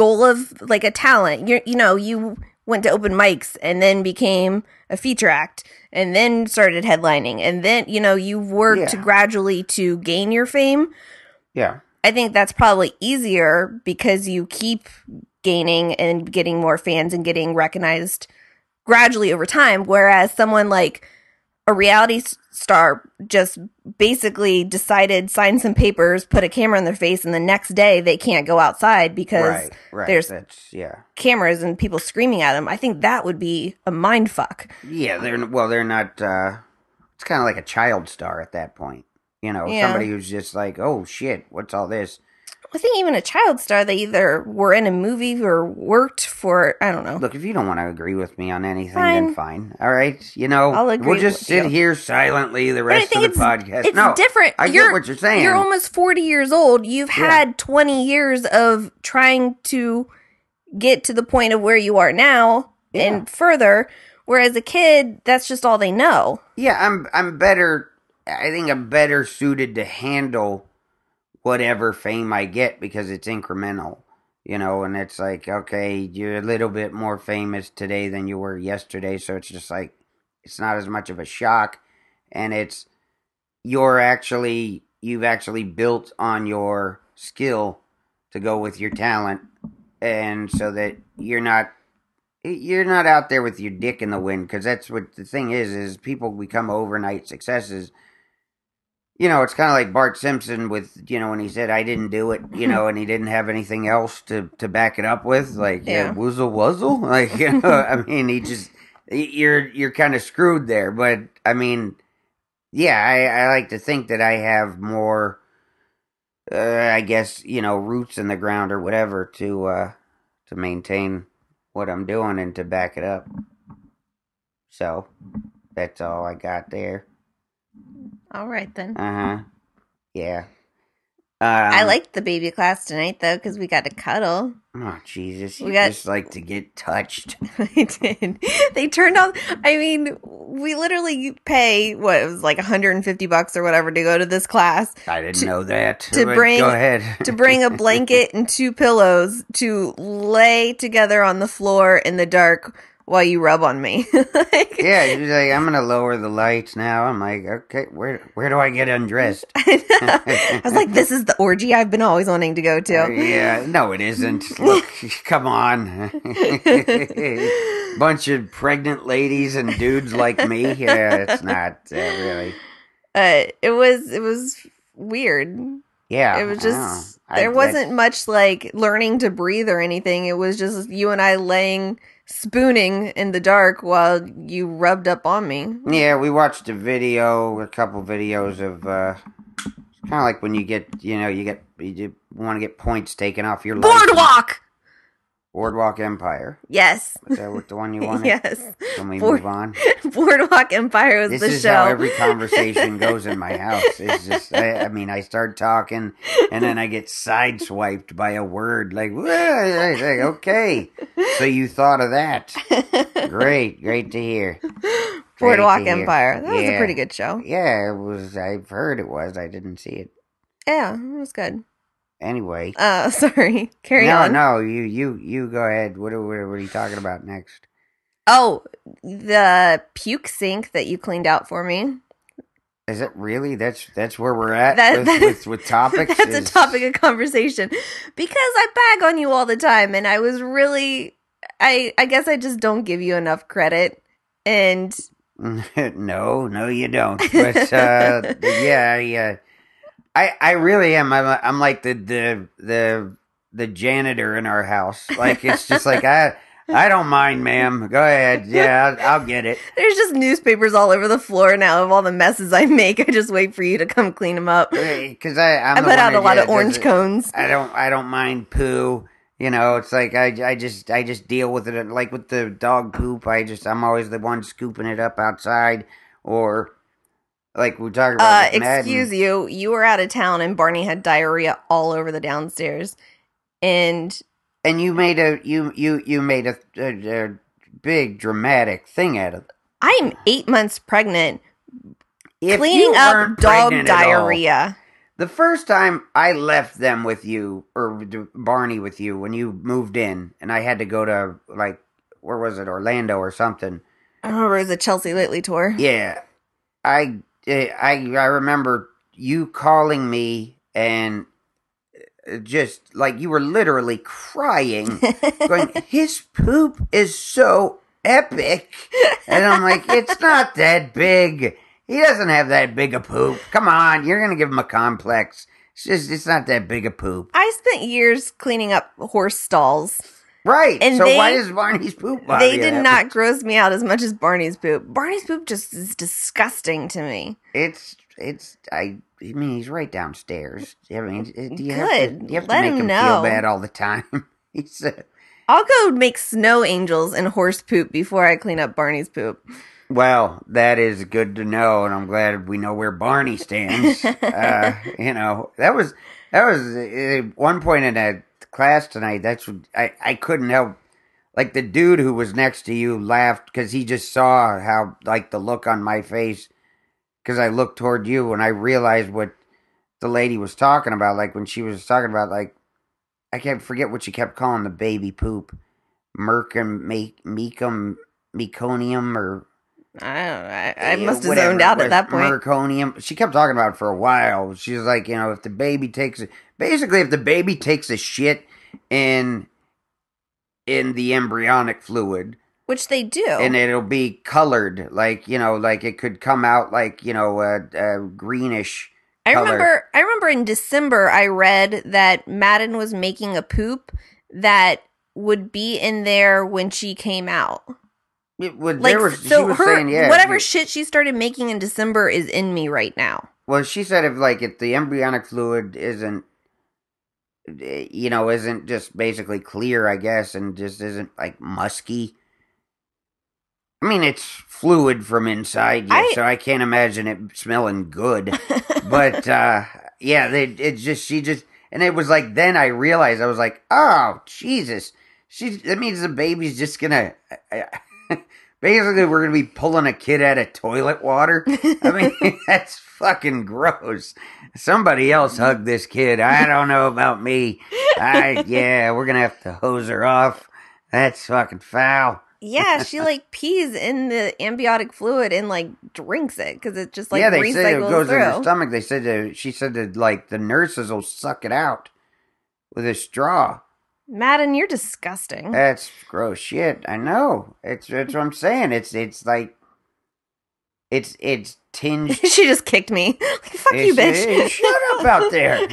goal of like a talent you you know you went to open mics and then became a feature act and then started headlining and then you know you've worked Yeah. gradually to gain your fame Yeah. i think that's probably easier because you keep gaining and getting more fans and getting recognized gradually over time whereas someone like a reality star just basically decided sign some papers put a camera in their face and the next day they can't go outside because right, right. there's- That's yeah, cameras and people screaming at them i think that would be a mind fuck yeah. They're well, they're not. uh It's kind of like a child star at that point. You know, Yeah. somebody who's just like, oh shit, what's all this? I think even a child star they either were in a movie or worked for i don't know Look, if you don't want to agree with me on anything, Fine. then fine. All right, you know, I'll agree we'll just sit you. here silently the rest of the it's, podcast. it's no, different. I you're, get what you're saying. You're almost 40 years old. You've Yeah. had 20 years of trying to get to the point of where you are now Yeah. and further. Whereas a kid, that's just all they know. Yeah, I'm I'm better. I think I'm better suited to handle whatever fame I get because it's incremental, you know. And it's like, okay, you're a little bit more famous today than you were yesterday, so it's just like it's not as much of a shock, and it's you're actually you've actually built on your skill to go with your talent, and so that you're not you're not out there with your dick in the wind because that's what the thing is is people become overnight successes you know it's kind of like bart simpson with you know when he said i didn't do it you know and he didn't have anything else to to back it up with like yeah, Yeah. wuzzle wuzzle like you know i mean he just you're you're kind of screwed there but i mean yeah i i like to think that i have more uh, i guess you know roots in the ground or whatever to uh to maintain what I'm doing and to back it up. So that's all I got there. All right then. Uh huh. Yeah. Um, I liked the baby class tonight though because we got to cuddle. Oh Jesus! We You got- just like to get touched. I did. They turned on. I mean, we literally pay what it was like 150 bucks or whatever to go to this class I didn't To- know that. to but bring- Go ahead. to bring a blanket and two pillows to lay together on the floor in the dark while you rub on me. Like, yeah, she's like, I'm gonna lower the lights now. I'm like, okay, where where do I get undressed? I was like, this is the orgy I've been always wanting to go to. yeah, no, it isn't. Look, come on. Bunch of pregnant ladies and dudes like me. Yeah, it's not uh, really. Uh, it was it was weird. Yeah, it was just. I- there wasn't much like learning to breathe or anything. It was just you and I laying spooning in the dark while you rubbed up on me. Yeah, we watched a video, a couple videos of. uh It's kind of like when you get, you know, you get you want to get points taken off your license. Boardwalk. Empire. Yes. Is that the one you wanted? yes. Can we Board- move on? Boardwalk Empire was This the is show. how every conversation goes in my house. It's just, I, I mean, I start talking, and then I get sideswiped by a word like, "Okay, so you thought of that? Great, great to hear." Great Boardwalk to hear. Empire. That was a pretty good show. Yeah, it was. I've heard it was. I didn't see it. Yeah, it was good. Anyway, Uh, sorry. Carry no, on. no, no, you, you, you go ahead. What, are- what, are- you talking about next? Oh, the puke sink that you cleaned out for me. Is it really? That's that's where we're at That- with, that- with, with topics. That's a topic of conversation because I bag on you all the time, and I was really, I, I guess I just don't give you enough credit. And no, no, you don't. But uh, yeah, uh, I, I really am. I'm, uh, I'm like the the the the janitor in our house. Like it's just like I, I don't mind, ma'am. Go ahead. Yeah, I'll, I'll get it. there's just newspapers all over the floor now of all the messes I make. I just wait for you to come clean them up. Because I, I'm I put out a lot of orange it. cones. I don't, I don't mind poo. You know, it's like I, I just, I just deal with it. Like with the dog poop, I just, I'm always the one scooping it up outside, or like we talked about. Uh, excuse you. You were out of town, and Barney had diarrhea all over the downstairs. And and you made a you you you made a, a, a big dramatic thing out of it. I'm eight months pregnant, If cleaning up dog at all- diarrhea. the first time I left them with you or Barney with you when you moved in, and I had to go to like where was it Orlando or something. I remember it was a Chelsea Lately tour. Yeah, I I I remember you calling me and uh, just like you were literally crying, going, "His poop is so epic," and I'm like, "It's not that big. He doesn't have that big a poop. Come on, you're gonna give him a complex. It's just it's not that big a poop, I spent years cleaning up horse stalls. Right? And so they- why does Barney's poop? They did not gross me out as much as Barney's poop. Barney's poop just is disgusting to me. It's it's I. I mean, he's right downstairs. I mean, do you have to, you have to Let make him him know. feel bad all the time? he's uh, I'll go make snow angels and horse poop before I clean up Barney's poop. Well, that is good to know, and I'm glad we know where Barney stands. uh, you know, that was that was uh, one point in that class tonight. That's what I I couldn't help. like the dude who was next to you laughed because he just saw how like the look on my face because I looked toward you and I realized what the lady was talking about. Like when she was talking about like I can't forget what she kept calling the baby poop, mercum, mecum, meconium, or I don't know. I, I yeah, must have zoned out at that point. Merconium. She kept talking about it for a while. She was like, you know, if the baby takes basically if the baby takes a shit in in the embryonic fluid Which they do. and it'll be colored like you know like it could come out like you know uh, uh, greenish I color. remember I remember in December I read that Madden was making a poop that would be in there when she came out. It would Like there was so she was her saying yeah whatever you- shit she started making in December is in me right now. well she said if like if the embryonic fluid isn't you know isn't just basically clear i guess and just isn't like musky. I mean it's fluid from inside yeah, I- so i can't imagine it smelling good. But uh yeah they, it's just she just and it was like then i realized i was like oh jesus. She that means the baby's just gonna basically we're gonna be pulling a kid out of toilet water i mean that's fucking gross somebody else hug this kid i don't know about me i yeah we're gonna have to hose her off that's fucking foul yeah, she like pees in the amniotic fluid and like drinks it because it just like yeah, they say it goes through. in her stomach. They said that she said that like the nurses will suck it out with a straw. Madden, you're disgusting. That's gross shit. I know. It's that's what I'm saying. It's it's like it's it's tinged. she just kicked me. Like, fuck you, bitch. hey, shut up out there.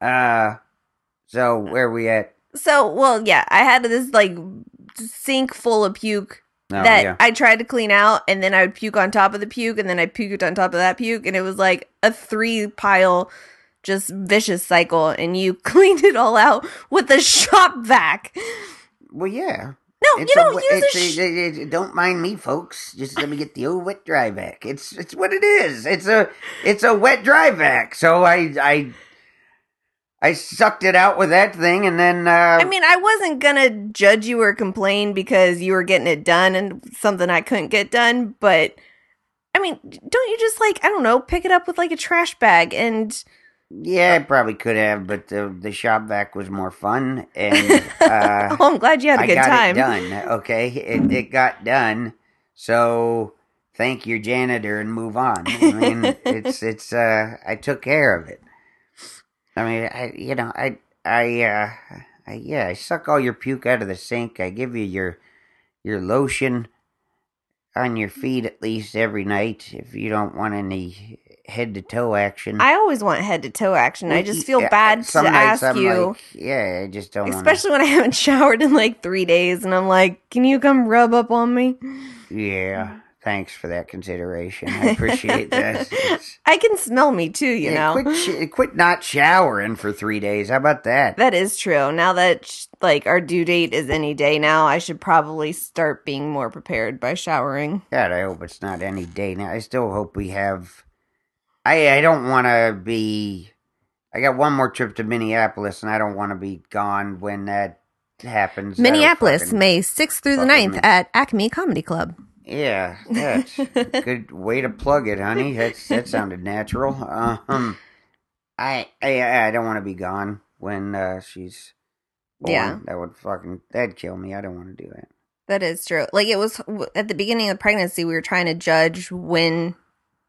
uh, so where we at? so, well, yeah, I had this like sink full of puke Oh, that yeah. I tried to clean out, and then I would puke on top of the puke, and then I puked on top of that puke, and it was like a three pile, just vicious cycle. And you cleaned it all out with a shop vac. Well, yeah. No, It's you don't a, use a. Sh- a, it- don't mind me, folks. Just let me get the old wet dry vac. It's it's what it is. It's a it's a wet dry vac. So I I I sucked it out with that thing, and then uh, I mean, I wasn't gonna judge you or complain because you were getting it done and something I couldn't get done, but I mean, don't you just like I don't know, pick it up with like a trash bag and yeah, I probably could have, but the the shop vac was more fun, and uh, oh, I'm glad you had a I good got time. it done. Okay, it it got done. So thank your janitor and move on. I mean, it's it's uh, I took care of it. I mean, I you know I I uh, I, yeah I suck all your puke out of the sink. I give you your your lotion on your feet at least every night if you don't want any head to toe action. I always want head to toe action. I just feel bad to nights ask I'm you, like, yeah, I just don't want. especially when I haven't showered in like three days, and I'm like, "Can you come rub up on me?" Yeah, thanks for that consideration. I appreciate that. It's- I can smell me too, you yeah, know. quit, sh- quit not showering for three days. How about that? That is true. Now that sh- like our due date is any day now, I should probably start being more prepared by showering. God, I hope it's not any day now. I still hope we have. I I don't want to be. I got one more trip to Minneapolis, and I don't want to be gone when that happens. Minneapolis, fucking- May 6th through the fucking 9th me. at Acme Comedy Club. Yeah, that's a good way to plug it, honey. That's that sounded natural. Um, I I I don't want to be gone when uh, she's born. Yeah. that would fucking that'd kill me. I don't want to do that. That is true. Like it was at the beginning of pregnancy, we were trying to judge when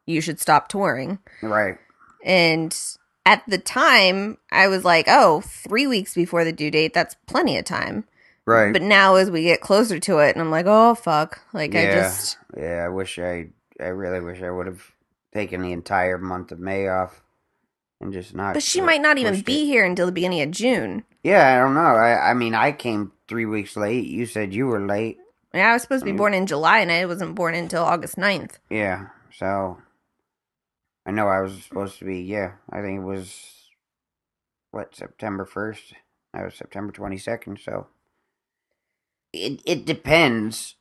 you should stop touring. Right. And at the time, I was like, oh, three weeks before the due date, that's plenty of time. Right. But now, as we get closer to it, and I'm like, oh, fuck. Like, I Yeah. just. yeah, I wish I I really wish I would have taken the entire month of May off and just not. But she uh, might not even be it. here until the beginning of June. Yeah, I don't know. I I mean, I came three weeks late. You said you were late. Yeah, I was supposed to be Mm. born in July, and I wasn't born until August 9th. Yeah, so I know I was supposed to be. Yeah, I think it was what September first. That was September twenty second. So it it depends.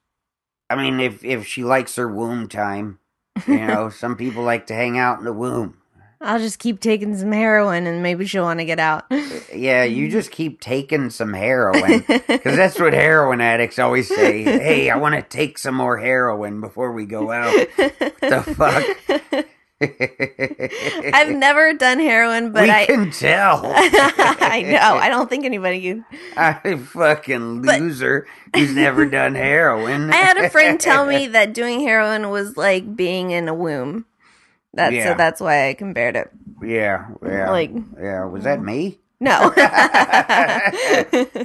I mean, if if she likes her womb time, you know, some people like to hang out in the womb. I'll just keep taking some heroin and maybe she'll want to get out. Uh, yeah, you just keep taking some heroin. Because that's what heroin addicts always say. Hey, I want to take some more heroin before we go out. the fuck? I've never done heroin, but we I can tell. I know. I don't think anybody can. I fucking But- loser who's never done heroin. I had a friend tell me that doing heroin was like being in a womb. That's Yeah. so that's why I compared it. Yeah, yeah. Like yeah, was that me? no. Uh,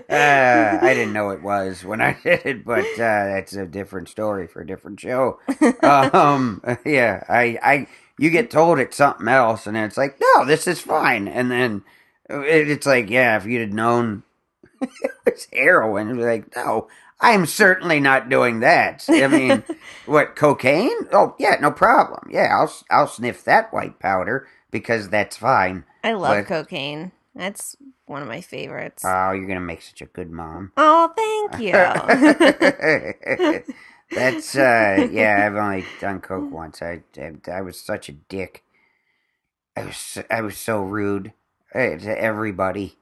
I didn't know it was when I did it, but uh, that's a different story for a different show. Um, yeah, I, I, you get told it's something else, and it's like, no, this is fine, and then it's like, yeah, if you'd known it's heroin, it'd be like, no, I'm certainly not doing that. I mean, what cocaine? Oh, yeah, no problem. Yeah, I'll, I'll sniff that white powder because that's fine. I love But- cocaine. That's one of my favorites. Oh, you're gonna make such a good mom. oh, thank you. That's uh yeah, I've only done coke once. I I, I was such a dick. I was so- I was so rude uh, to everybody.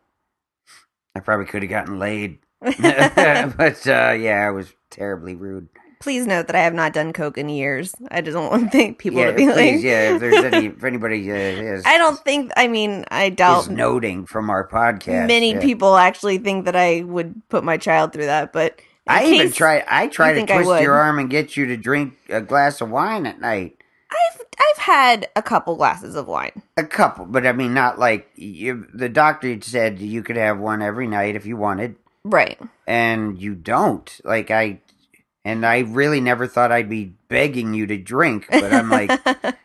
I probably could have gotten laid, but uh yeah, I was terribly rude. Please note that I have not done coke in years. I just don't want to think people yeah, to be please, like. yeah. If there's any, if anybody uh, is, I don't think. I mean, I doubt noting from our podcast, many yeah. people actually think that I would put my child through that. But I even try. I try to twist your arm and get you to drink a glass of wine at night. I've I've had a couple glasses of wine. A couple, but I mean, not like you. The doctor said you could have one every night if you wanted, Right. and you don't. Like I, and I really never thought I'd be begging you to drink, but I'm like,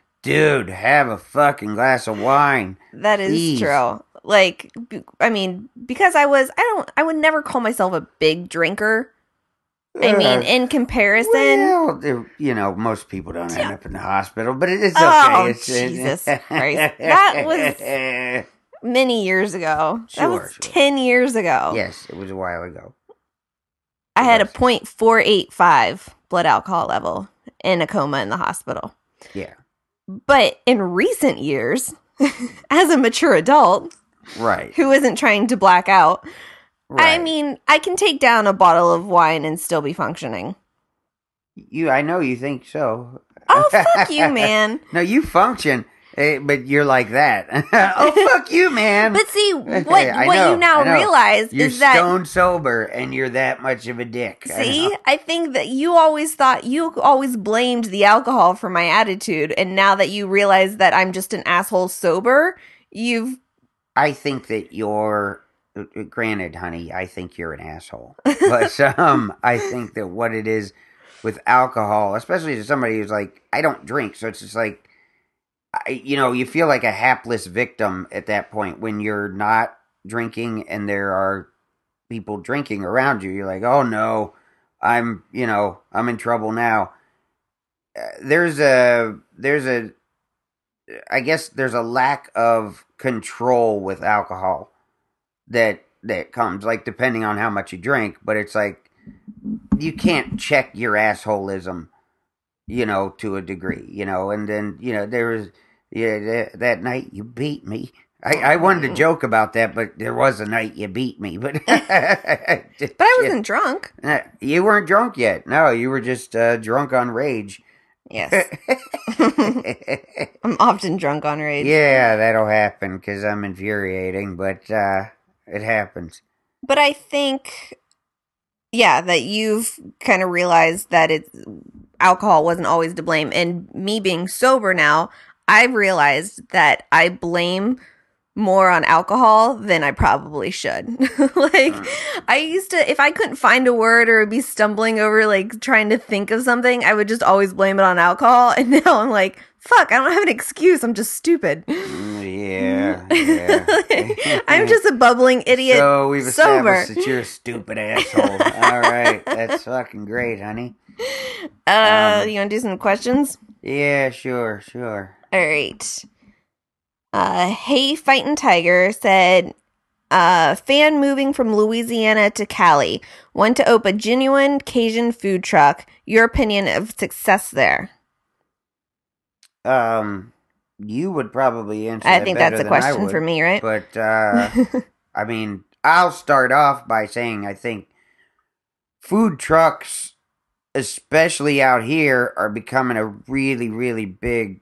dude, have a fucking glass of wine. that is Please. true. Like, I mean, because I was, I don't, I would never call myself a big drinker. I mean, in comparison, well, you know, most people don't end up in the hospital, but it's okay. Oh, it's, Jesus Christ. That was- many years ago, that was sure. ten years ago. yes, it was a while ago. I had a was. point four eight five blood alcohol level in a coma in the hospital. Yeah, But in recent years, as a mature adult right. who isn't trying to black out, I mean, I can take down a bottle of wine and still be functioning. you. I know you think so. Oh, fuck you, man. No, you function, eh, but you're like that. oh, fuck you, man. But see, what I what know, you now I realize you're is that stone sober, and you're that much of a dick. See, know. I think that you always thought you always blamed the alcohol for my attitude, and now that you realize that I'm just an asshole sober, you've I think that you're. Uh, Granted, honey, I think you're an asshole, but um, I think that what it is with alcohol, especially to somebody who's like, I don't drink, so it's just like, I, you know, you feel like a hapless victim at that point when you're not drinking and there are people drinking around you. You're like, oh no, I'm, you know, I'm in trouble now. Uh, there's a, there's a, I guess there's a lack of control with alcohol that that comes like depending on how much you drink, but it's like you can't check your assholism, you know, to a degree, you know, and then you know there was yeah that, that night you beat me. I, I wanted to joke about that, but there was a night you beat me, but but I wasn't drunk. You weren't drunk yet. No, you were just uh, drunk on rage. Yes, I'm often drunk on rage. Yeah, that'll happen because I'm infuriating, but uh, it happens. But I think, yeah, that you've kind of realized that it's alcohol wasn't always to blame. And me being sober now, I've realized that I blame more on alcohol than I probably should. like, hmm. I used to, if I couldn't find a word or be stumbling over, like trying to think of something, I would just always blame it on alcohol. And now I'm like, fuck, I don't have an excuse. I'm just stupid. Mm. Yeah, yeah. I'm just a bubbling idiot. So we've sober. established that you're a stupid asshole. All right, that's fucking great, honey. Uh, Um, you want to do some questions? Yeah, sure, sure. All right. Uh, hey, fighting tiger said, uh, fan moving from Louisiana to Cali, want to open a genuine Cajun food truck. Your opinion of success there? Um, you would probably answer. I think that's a question for me, right? But uh, I mean, I'll start off by saying I think food trucks, especially out here, are becoming a really, really big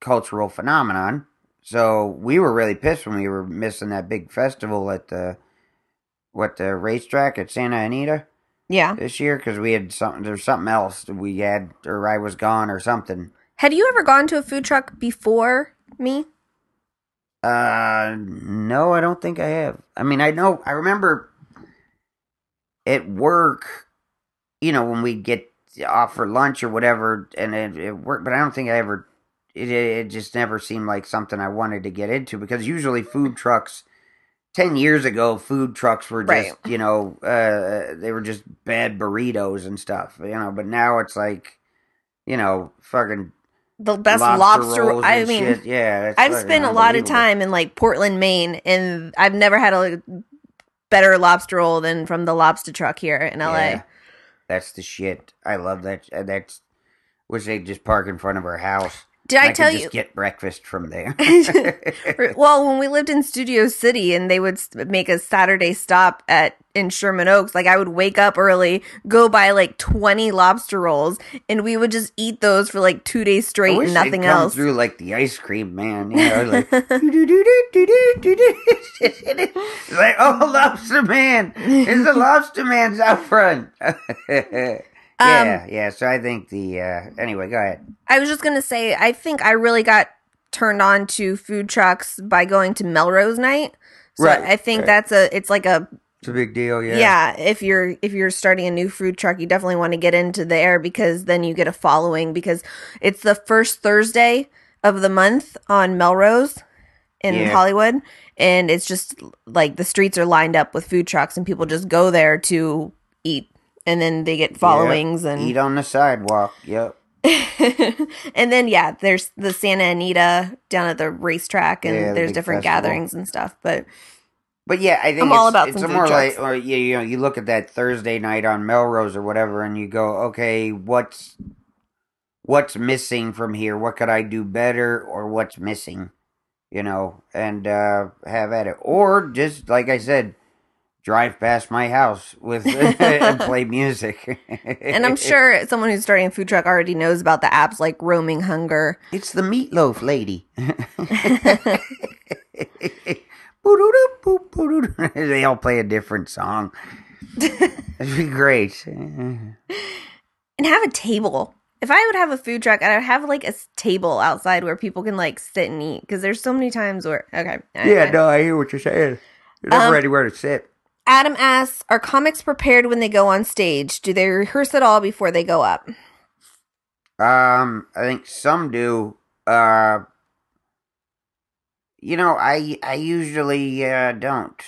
cultural phenomenon. So we were really pissed when we were missing that big festival at the what the racetrack at Santa Anita yeah. this year because we had something. There's something else that we had, or I was gone, or something. Had you ever gone to a food truck before me? Uh, no, I don't think I have. I mean, I know, I remember at work, you know, when we get off for lunch or whatever, and it, it worked, but I don't think I ever, it, it just never seemed like something I wanted to get into because usually food trucks, 10 years ago, food trucks were just, Right. you know, uh, they were just bad burritos and stuff, you know, but now it's like, you know, fucking The best lobster. rolls I mean, shit. yeah, I've spent a lot of time in like Portland, Maine, and I've never had a better lobster roll than from the lobster truck here in LA. Yeah, that's the shit. I love that. uh, That's wish they'd just park in front of our house. Did I, could tell just you? get breakfast from there. well, when we lived in Studio City and they would make a Saturday stop at in Sherman Oaks, like I would wake up early, go buy like 20 lobster rolls, and we would just eat those for like 2 days I straight and nothing else. through like the ice cream man, you know, like like oh lobster man, it's the lobster man's out front. Um, yeah, yeah. So I think the uh anyway, go ahead. I was just going to say I think I really got turned on to food trucks by going to Melrose night. So Right, I think right. that's a it's like a It's a big deal, yeah. yeah. if you're if you're starting a new food truck you definitely want to get into there because then you get a following because it's the first thursday of the month on melrose in Yeah. hollywood and it's just like the streets are lined up with food trucks and people just go there to eat and then they get followings and Eat on the sidewalk. Yep. and then yeah there's the santa anita down at the racetrack and Yeah, the there's different festival. gatherings and stuff but But yeah, I think I'm it's, all about it's some more like, or you, you know, you look at that Thursday night on Melrose or whatever, and you go, okay, what's what's missing from here? What could I do better, or what's missing? You know, and uh, have at it, or just like I said, drive past my house with and play music. and i'm sure someone who's starting a food truck already knows about the apps like roaming hunger it's the meatloaf lady. they all play a different song. It'd be great. and have a table. If I would have a food truck, I'd have like a table outside where people can like sit and eat. Because there's so many times where okay, Yeah, no, I hear what you're saying. There's never Um, anywhere to sit. Adam asks, "Are comics prepared when they go on stage? Do they rehearse at all before they go up?" Um, I think some do. Uh, you know, I I usually uh, don't.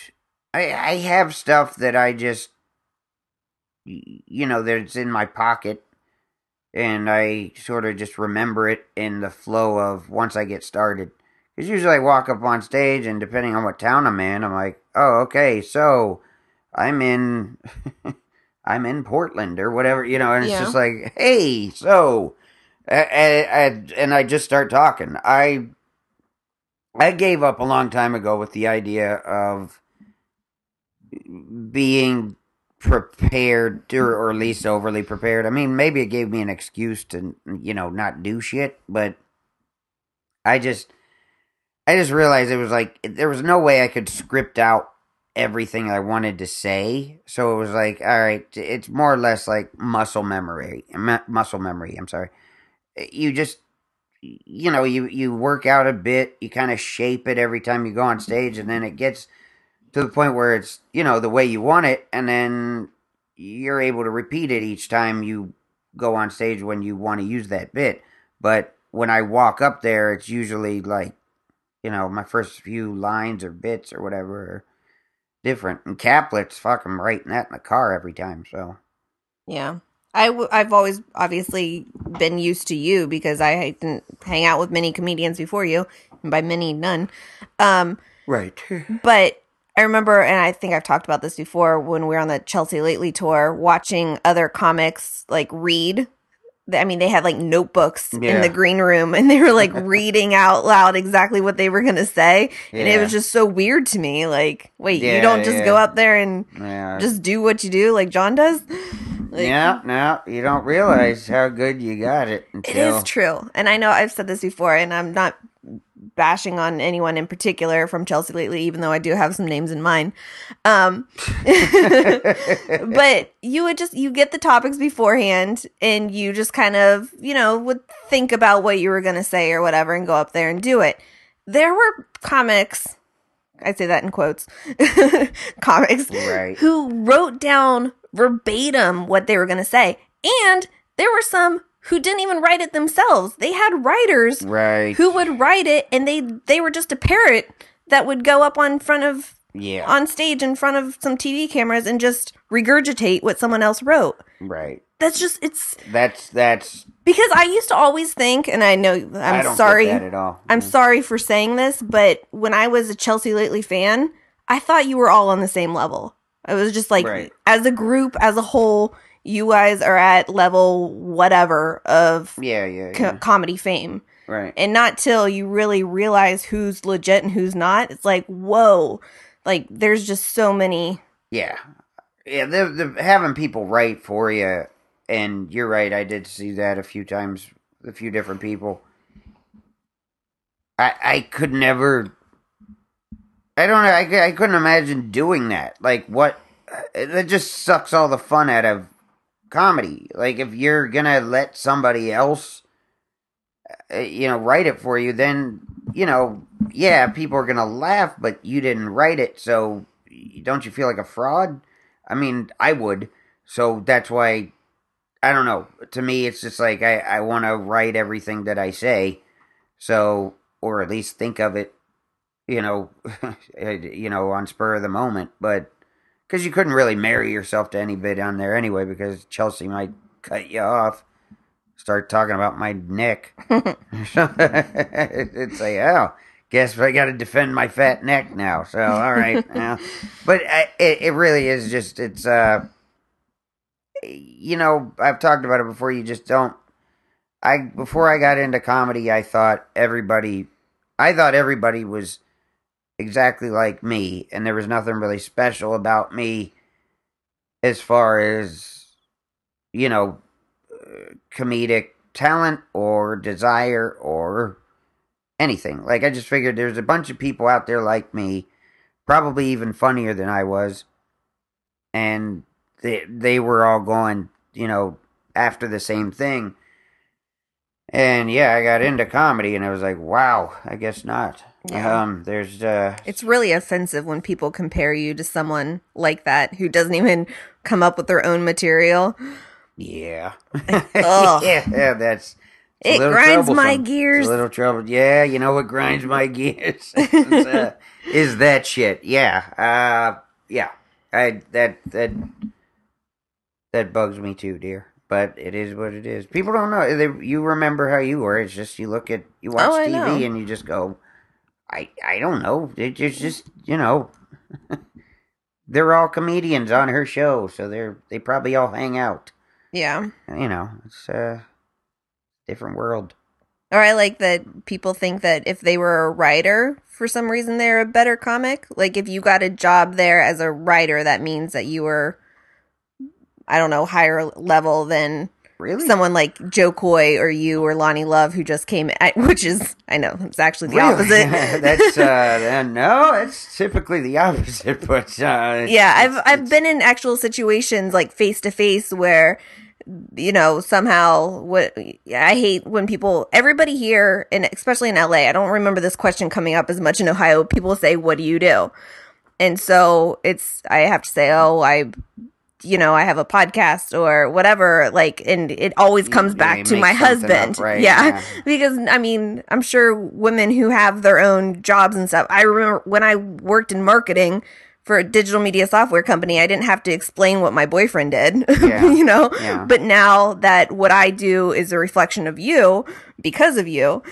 I I have stuff that I just, you know, that's in my pocket, and I sort of just remember it in the flow of once I get started. Because usually I walk up on stage, and depending on what town I'm in, I'm like, oh, okay, so I'm in, I'm in Portland or whatever, you know, and it's Yeah. just like, hey, so, and, and I just start talking. I, I gave up a long time ago with the idea of being prepared or, or at least overly prepared. I mean, maybe it gave me an excuse to, you know, not do shit, but I just, I just realized it was like there was no way I could script out everything I wanted to say. So it was like, all right, it's more or less like muscle memory. mu- Muscle memory. I'm sorry. You just, you know, you you work out a bit. You kind of shape it every time you go on stage, and then it gets to the point where it's you know the way you want it, and then you're able to repeat it each time you go on stage when you want to use that bit. But when I walk up there, it's usually like you know, my first few lines or bits or whatever are different. And Caplets, fucking writing that in the car every time. So Yeah. I w- I've always obviously been used to you because I didn't hang out with many comedians before you, and by many, none. Um, right, but I remember, and I think I've talked about this before when we were on the Chelsea Lately tour, watching other comics like read I mean, they had like notebooks in the green room and they were like reading out loud exactly what they were going to say. And it was just so weird to me. Like, wait, you don't just yeah. go up there and Yeah. just do what you do like John does? Like, yeah, no, you don't realize how good you got it It until is true. And I know I've said this before, and I'm not bashing on anyone in particular from Chelsea lately, even though I do have some names in mind. Um, but you would just, you get the topics beforehand, and you just kind of, you know, would think about what you were going to say or whatever and go up there and do it. There were comics, I say that in quotes, comics, Right. who wrote down verbatim what they were going to say. And there were some who didn't even write it themselves. They had writers right. who would write it and they they were just a parrot that would go up on front of yeah. on stage in front of some TV cameras and just regurgitate what someone else wrote. right. That's just it's That's that's because I used to always think and I know I'm I sorry at all. I'm sorry for saying this, but when I was a Chelsea Lately fan, I thought you were all on the same level. I was just like Right. as a group, as a whole, you guys are at level whatever of yeah, yeah, co- comedy fame. right. And not till you really realize who's legit and who's not. It's like, whoa. Like there's just so many Yeah, yeah. The the having people write for you, and you're right. I did see that a few times, a few different people. I I could never. I don't know. I, I couldn't imagine doing that. Like what? Uh, that just sucks all the fun out of comedy. Like if you're gonna let somebody else, uh, you know, write it for you, then you know, yeah, people are gonna laugh, but you didn't write it, so don't you feel like a fraud? I mean, I would. So that's why I don't know. To me, it's just like I I want to write everything that I say, so or at least think of it, you know, you know, on spur of the moment, but. Because you couldn't really marry yourself to any bit on there anyway, because Chelsea might cut you off, start talking about my neck. it's like, oh, guess I got to defend my fat neck now. So, all right, yeah. but I, it, it really is just it's uh, you know, I've talked about it before. You just don't. I before I got into comedy, I thought everybody, I thought everybody was exactly like me, and there was nothing really special about me as far as you know, uh, comedic talent or desire or anything. Like I just figured there's a bunch of people out there like me, probably even funnier than I was, and they they were all going, you know, after the same thing. And yeah, I got into comedy, and I was like, "Wow, I guess not." Yeah. Um, there's uh, It's really offensive when people compare you to someone like that who doesn't even come up with their own material. yeah, Ugh. yeah, that's It grinds my troublesome. It's gears. a little trouble. Yeah, you know what grinds my gears is, uh, is that shit. Yeah, uh, yeah. I that that that bugs me too, dear. But it is what it is. People don't know. They, you remember how you were. It's just you look at you watch Oh, TV and you just go, I I don't know. It, it's just you know. they're all comedians on her show, so they're they probably all hang out. Yeah. You know, it's a different world. Or I like that people think that if they were a writer, for some reason they're a better comic. Like if you got a job there as a writer, that means that you were, I don't know, higher level than Really? someone like Jo Koy or you or Loni Love who just came, at, which is, I know, it's actually the Really? opposite. That's uh no, it's typically the opposite, but uh yeah, I've I've it's- been in actual situations like face to face where you know somehow what I hate when people everybody here and especially in LA I don't remember this question coming up as much in Ohio people say what do you do and so it's I have to say oh I you know I have a podcast or whatever like and it always comes Yeah, back you to my something up, husband right, yeah. yeah. because I mean I'm sure women who have their own jobs and stuff I remember when I worked in marketing for a digital media software company, I didn't have to explain what my boyfriend did, Yeah. you know? Yeah. But now that what I do is a reflection of you because of you,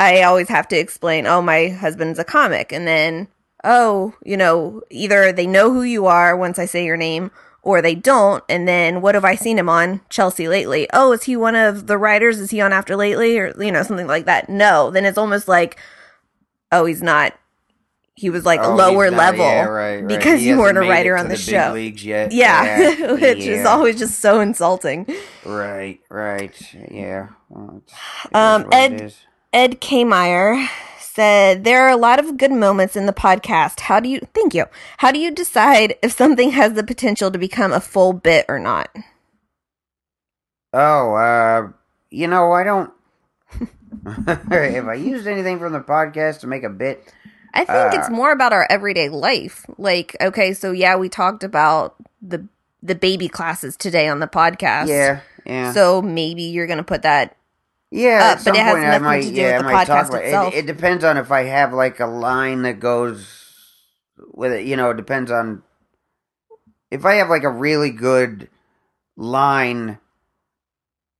I always have to explain, oh, my husband's a comic. And then, oh, you know, either they know who you are once I say your name, or they don't. And then what have I seen him on Chelsea lately? Oh, is he one of the writers? Is he on After Lately or you know something like that? No, then it's almost like, oh, he's not. He was like Oh, lower not- level yeah, right, right. because He you weren't a writer it on the, big show. leagues yet. Yeah, which is always just so insulting. right, right. Yeah. Well, it's, it is Um, what Ed- it is. Said there are a lot of good moments in the podcast. How do you thank you? How do you decide if something has the potential to become a full bit or not? Oh, uh, you know, I don't. if I used anything from the podcast to make a bit, I think it's Uh, more about our everyday life. Like, okay, so yeah, we talked about the the baby classes today on the podcast. yeah, yeah, So maybe you're gonna put that. Yeah. uh, at but some it has point, I nothing might, to do yeah, with I the might talk podcast about itself. it. It depends on if I have like a line that goes with it. You know, it depends on if I have like a really good line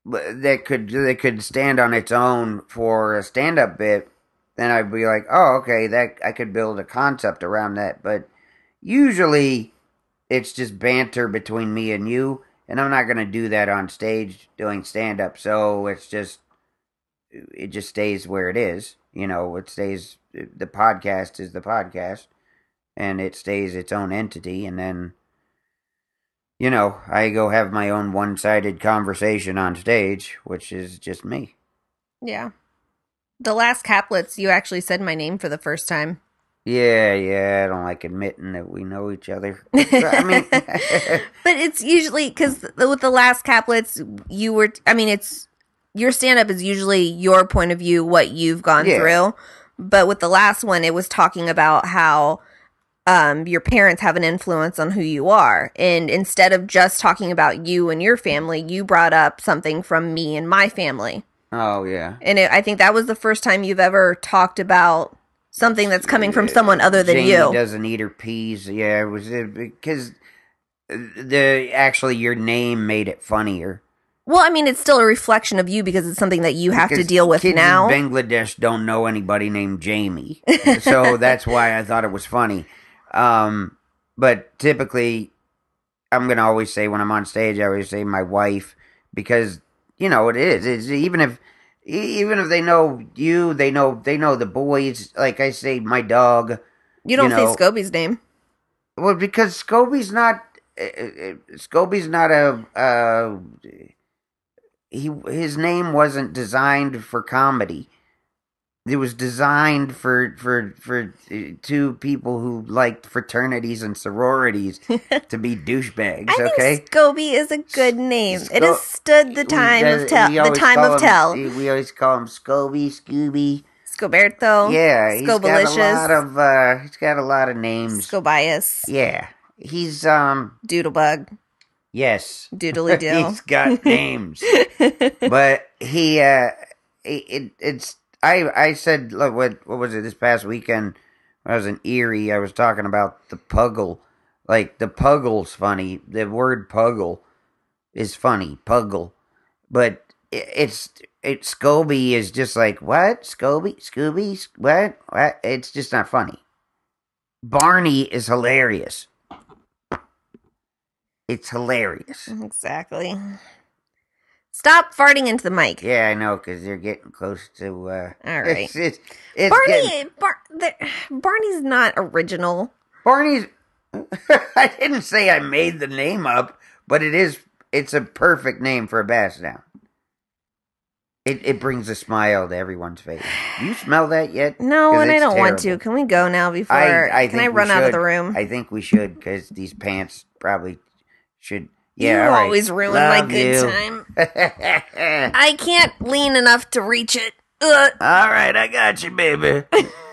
that could that could stand on its own for a stand up bit, then I'd be like, oh, okay, that I could build a concept around that. But usually, it's just banter between me and you, and I'm not gonna do that on stage doing stand up. So it's just it just stays where it is. You know, it stays. The podcast is the podcast, and it stays its own entity, and then you know, I go have my own one sided conversation on stage, which is just me. Yeah. The last caplets, you actually said my name for the first time. Yeah, yeah, I don't like admitting that we know each other. I mean, But it's usually because with the last caplets, you were. I mean, it's your stand up is usually your point of view, what you've gone Yeah. through. But with the last one, it was talking about how um, your parents have an influence on who you are, and instead of just talking about you and your family, you brought up something from me and my family. oh yeah, And it, I think that was the first time you've ever talked about something that's coming from someone other than Jamie you. doesn't eat her peas. Yeah, it was because the actually your name made it funnier. Well, I mean, it's still a reflection of you because it's something that you have to Because deal with kids now. In Bangladesh don't know anybody named Jamie, so that's why I thought it was funny. Um, but typically, I'm gonna always say when I'm on stage, I always say my wife because you know it is. It's even if e- even if they know you, they know they know the boys. Like I say, my dog. You don't know- say Scobie's name. Well, because Scobie's not uh, uh, Scobie's not a uh, he his name wasn't designed for comedy. It was designed for for for uh, two people who liked fraternities and sororities to be douchebags. I okay, think Scobie is a good name. it has stood the time that- of tell. The time of him- tell. We always call him Scobie, Scooby. Scoberto. yeah, he's got a lot of uh, he's got a lot of names. Scobias. yeah, he's um Doodlebug. Yes. Doodly doo. He's got names, but he uh, it, it it's I I said look what what was it this past weekend? I was in Erie. I was talking about the puggle, like the puggle's funny. The word puggle is funny, puggle, but it, it's it Scobie is just like what Scobie Scooby what what? It's just not funny. Barney is hilarious. It's hilarious. exactly. Stop farting into the mic. Yeah, I know, because they're getting close to. uh All right. It's, it's, it's Barney, getting- Bar- the, Barney's not original. Barney's. I didn't say I made the name up, but it is. It's a perfect name for a bass now. It it brings a smile to everyone's face. You smell that yet? No, and I don't want to. Can we go now before? I, I can I run out of the room? I think we should because these pants probably should. Yeah, you right. always ruin my good you. time. I can't lean enough to reach it. Ugh. all right, I got you, baby.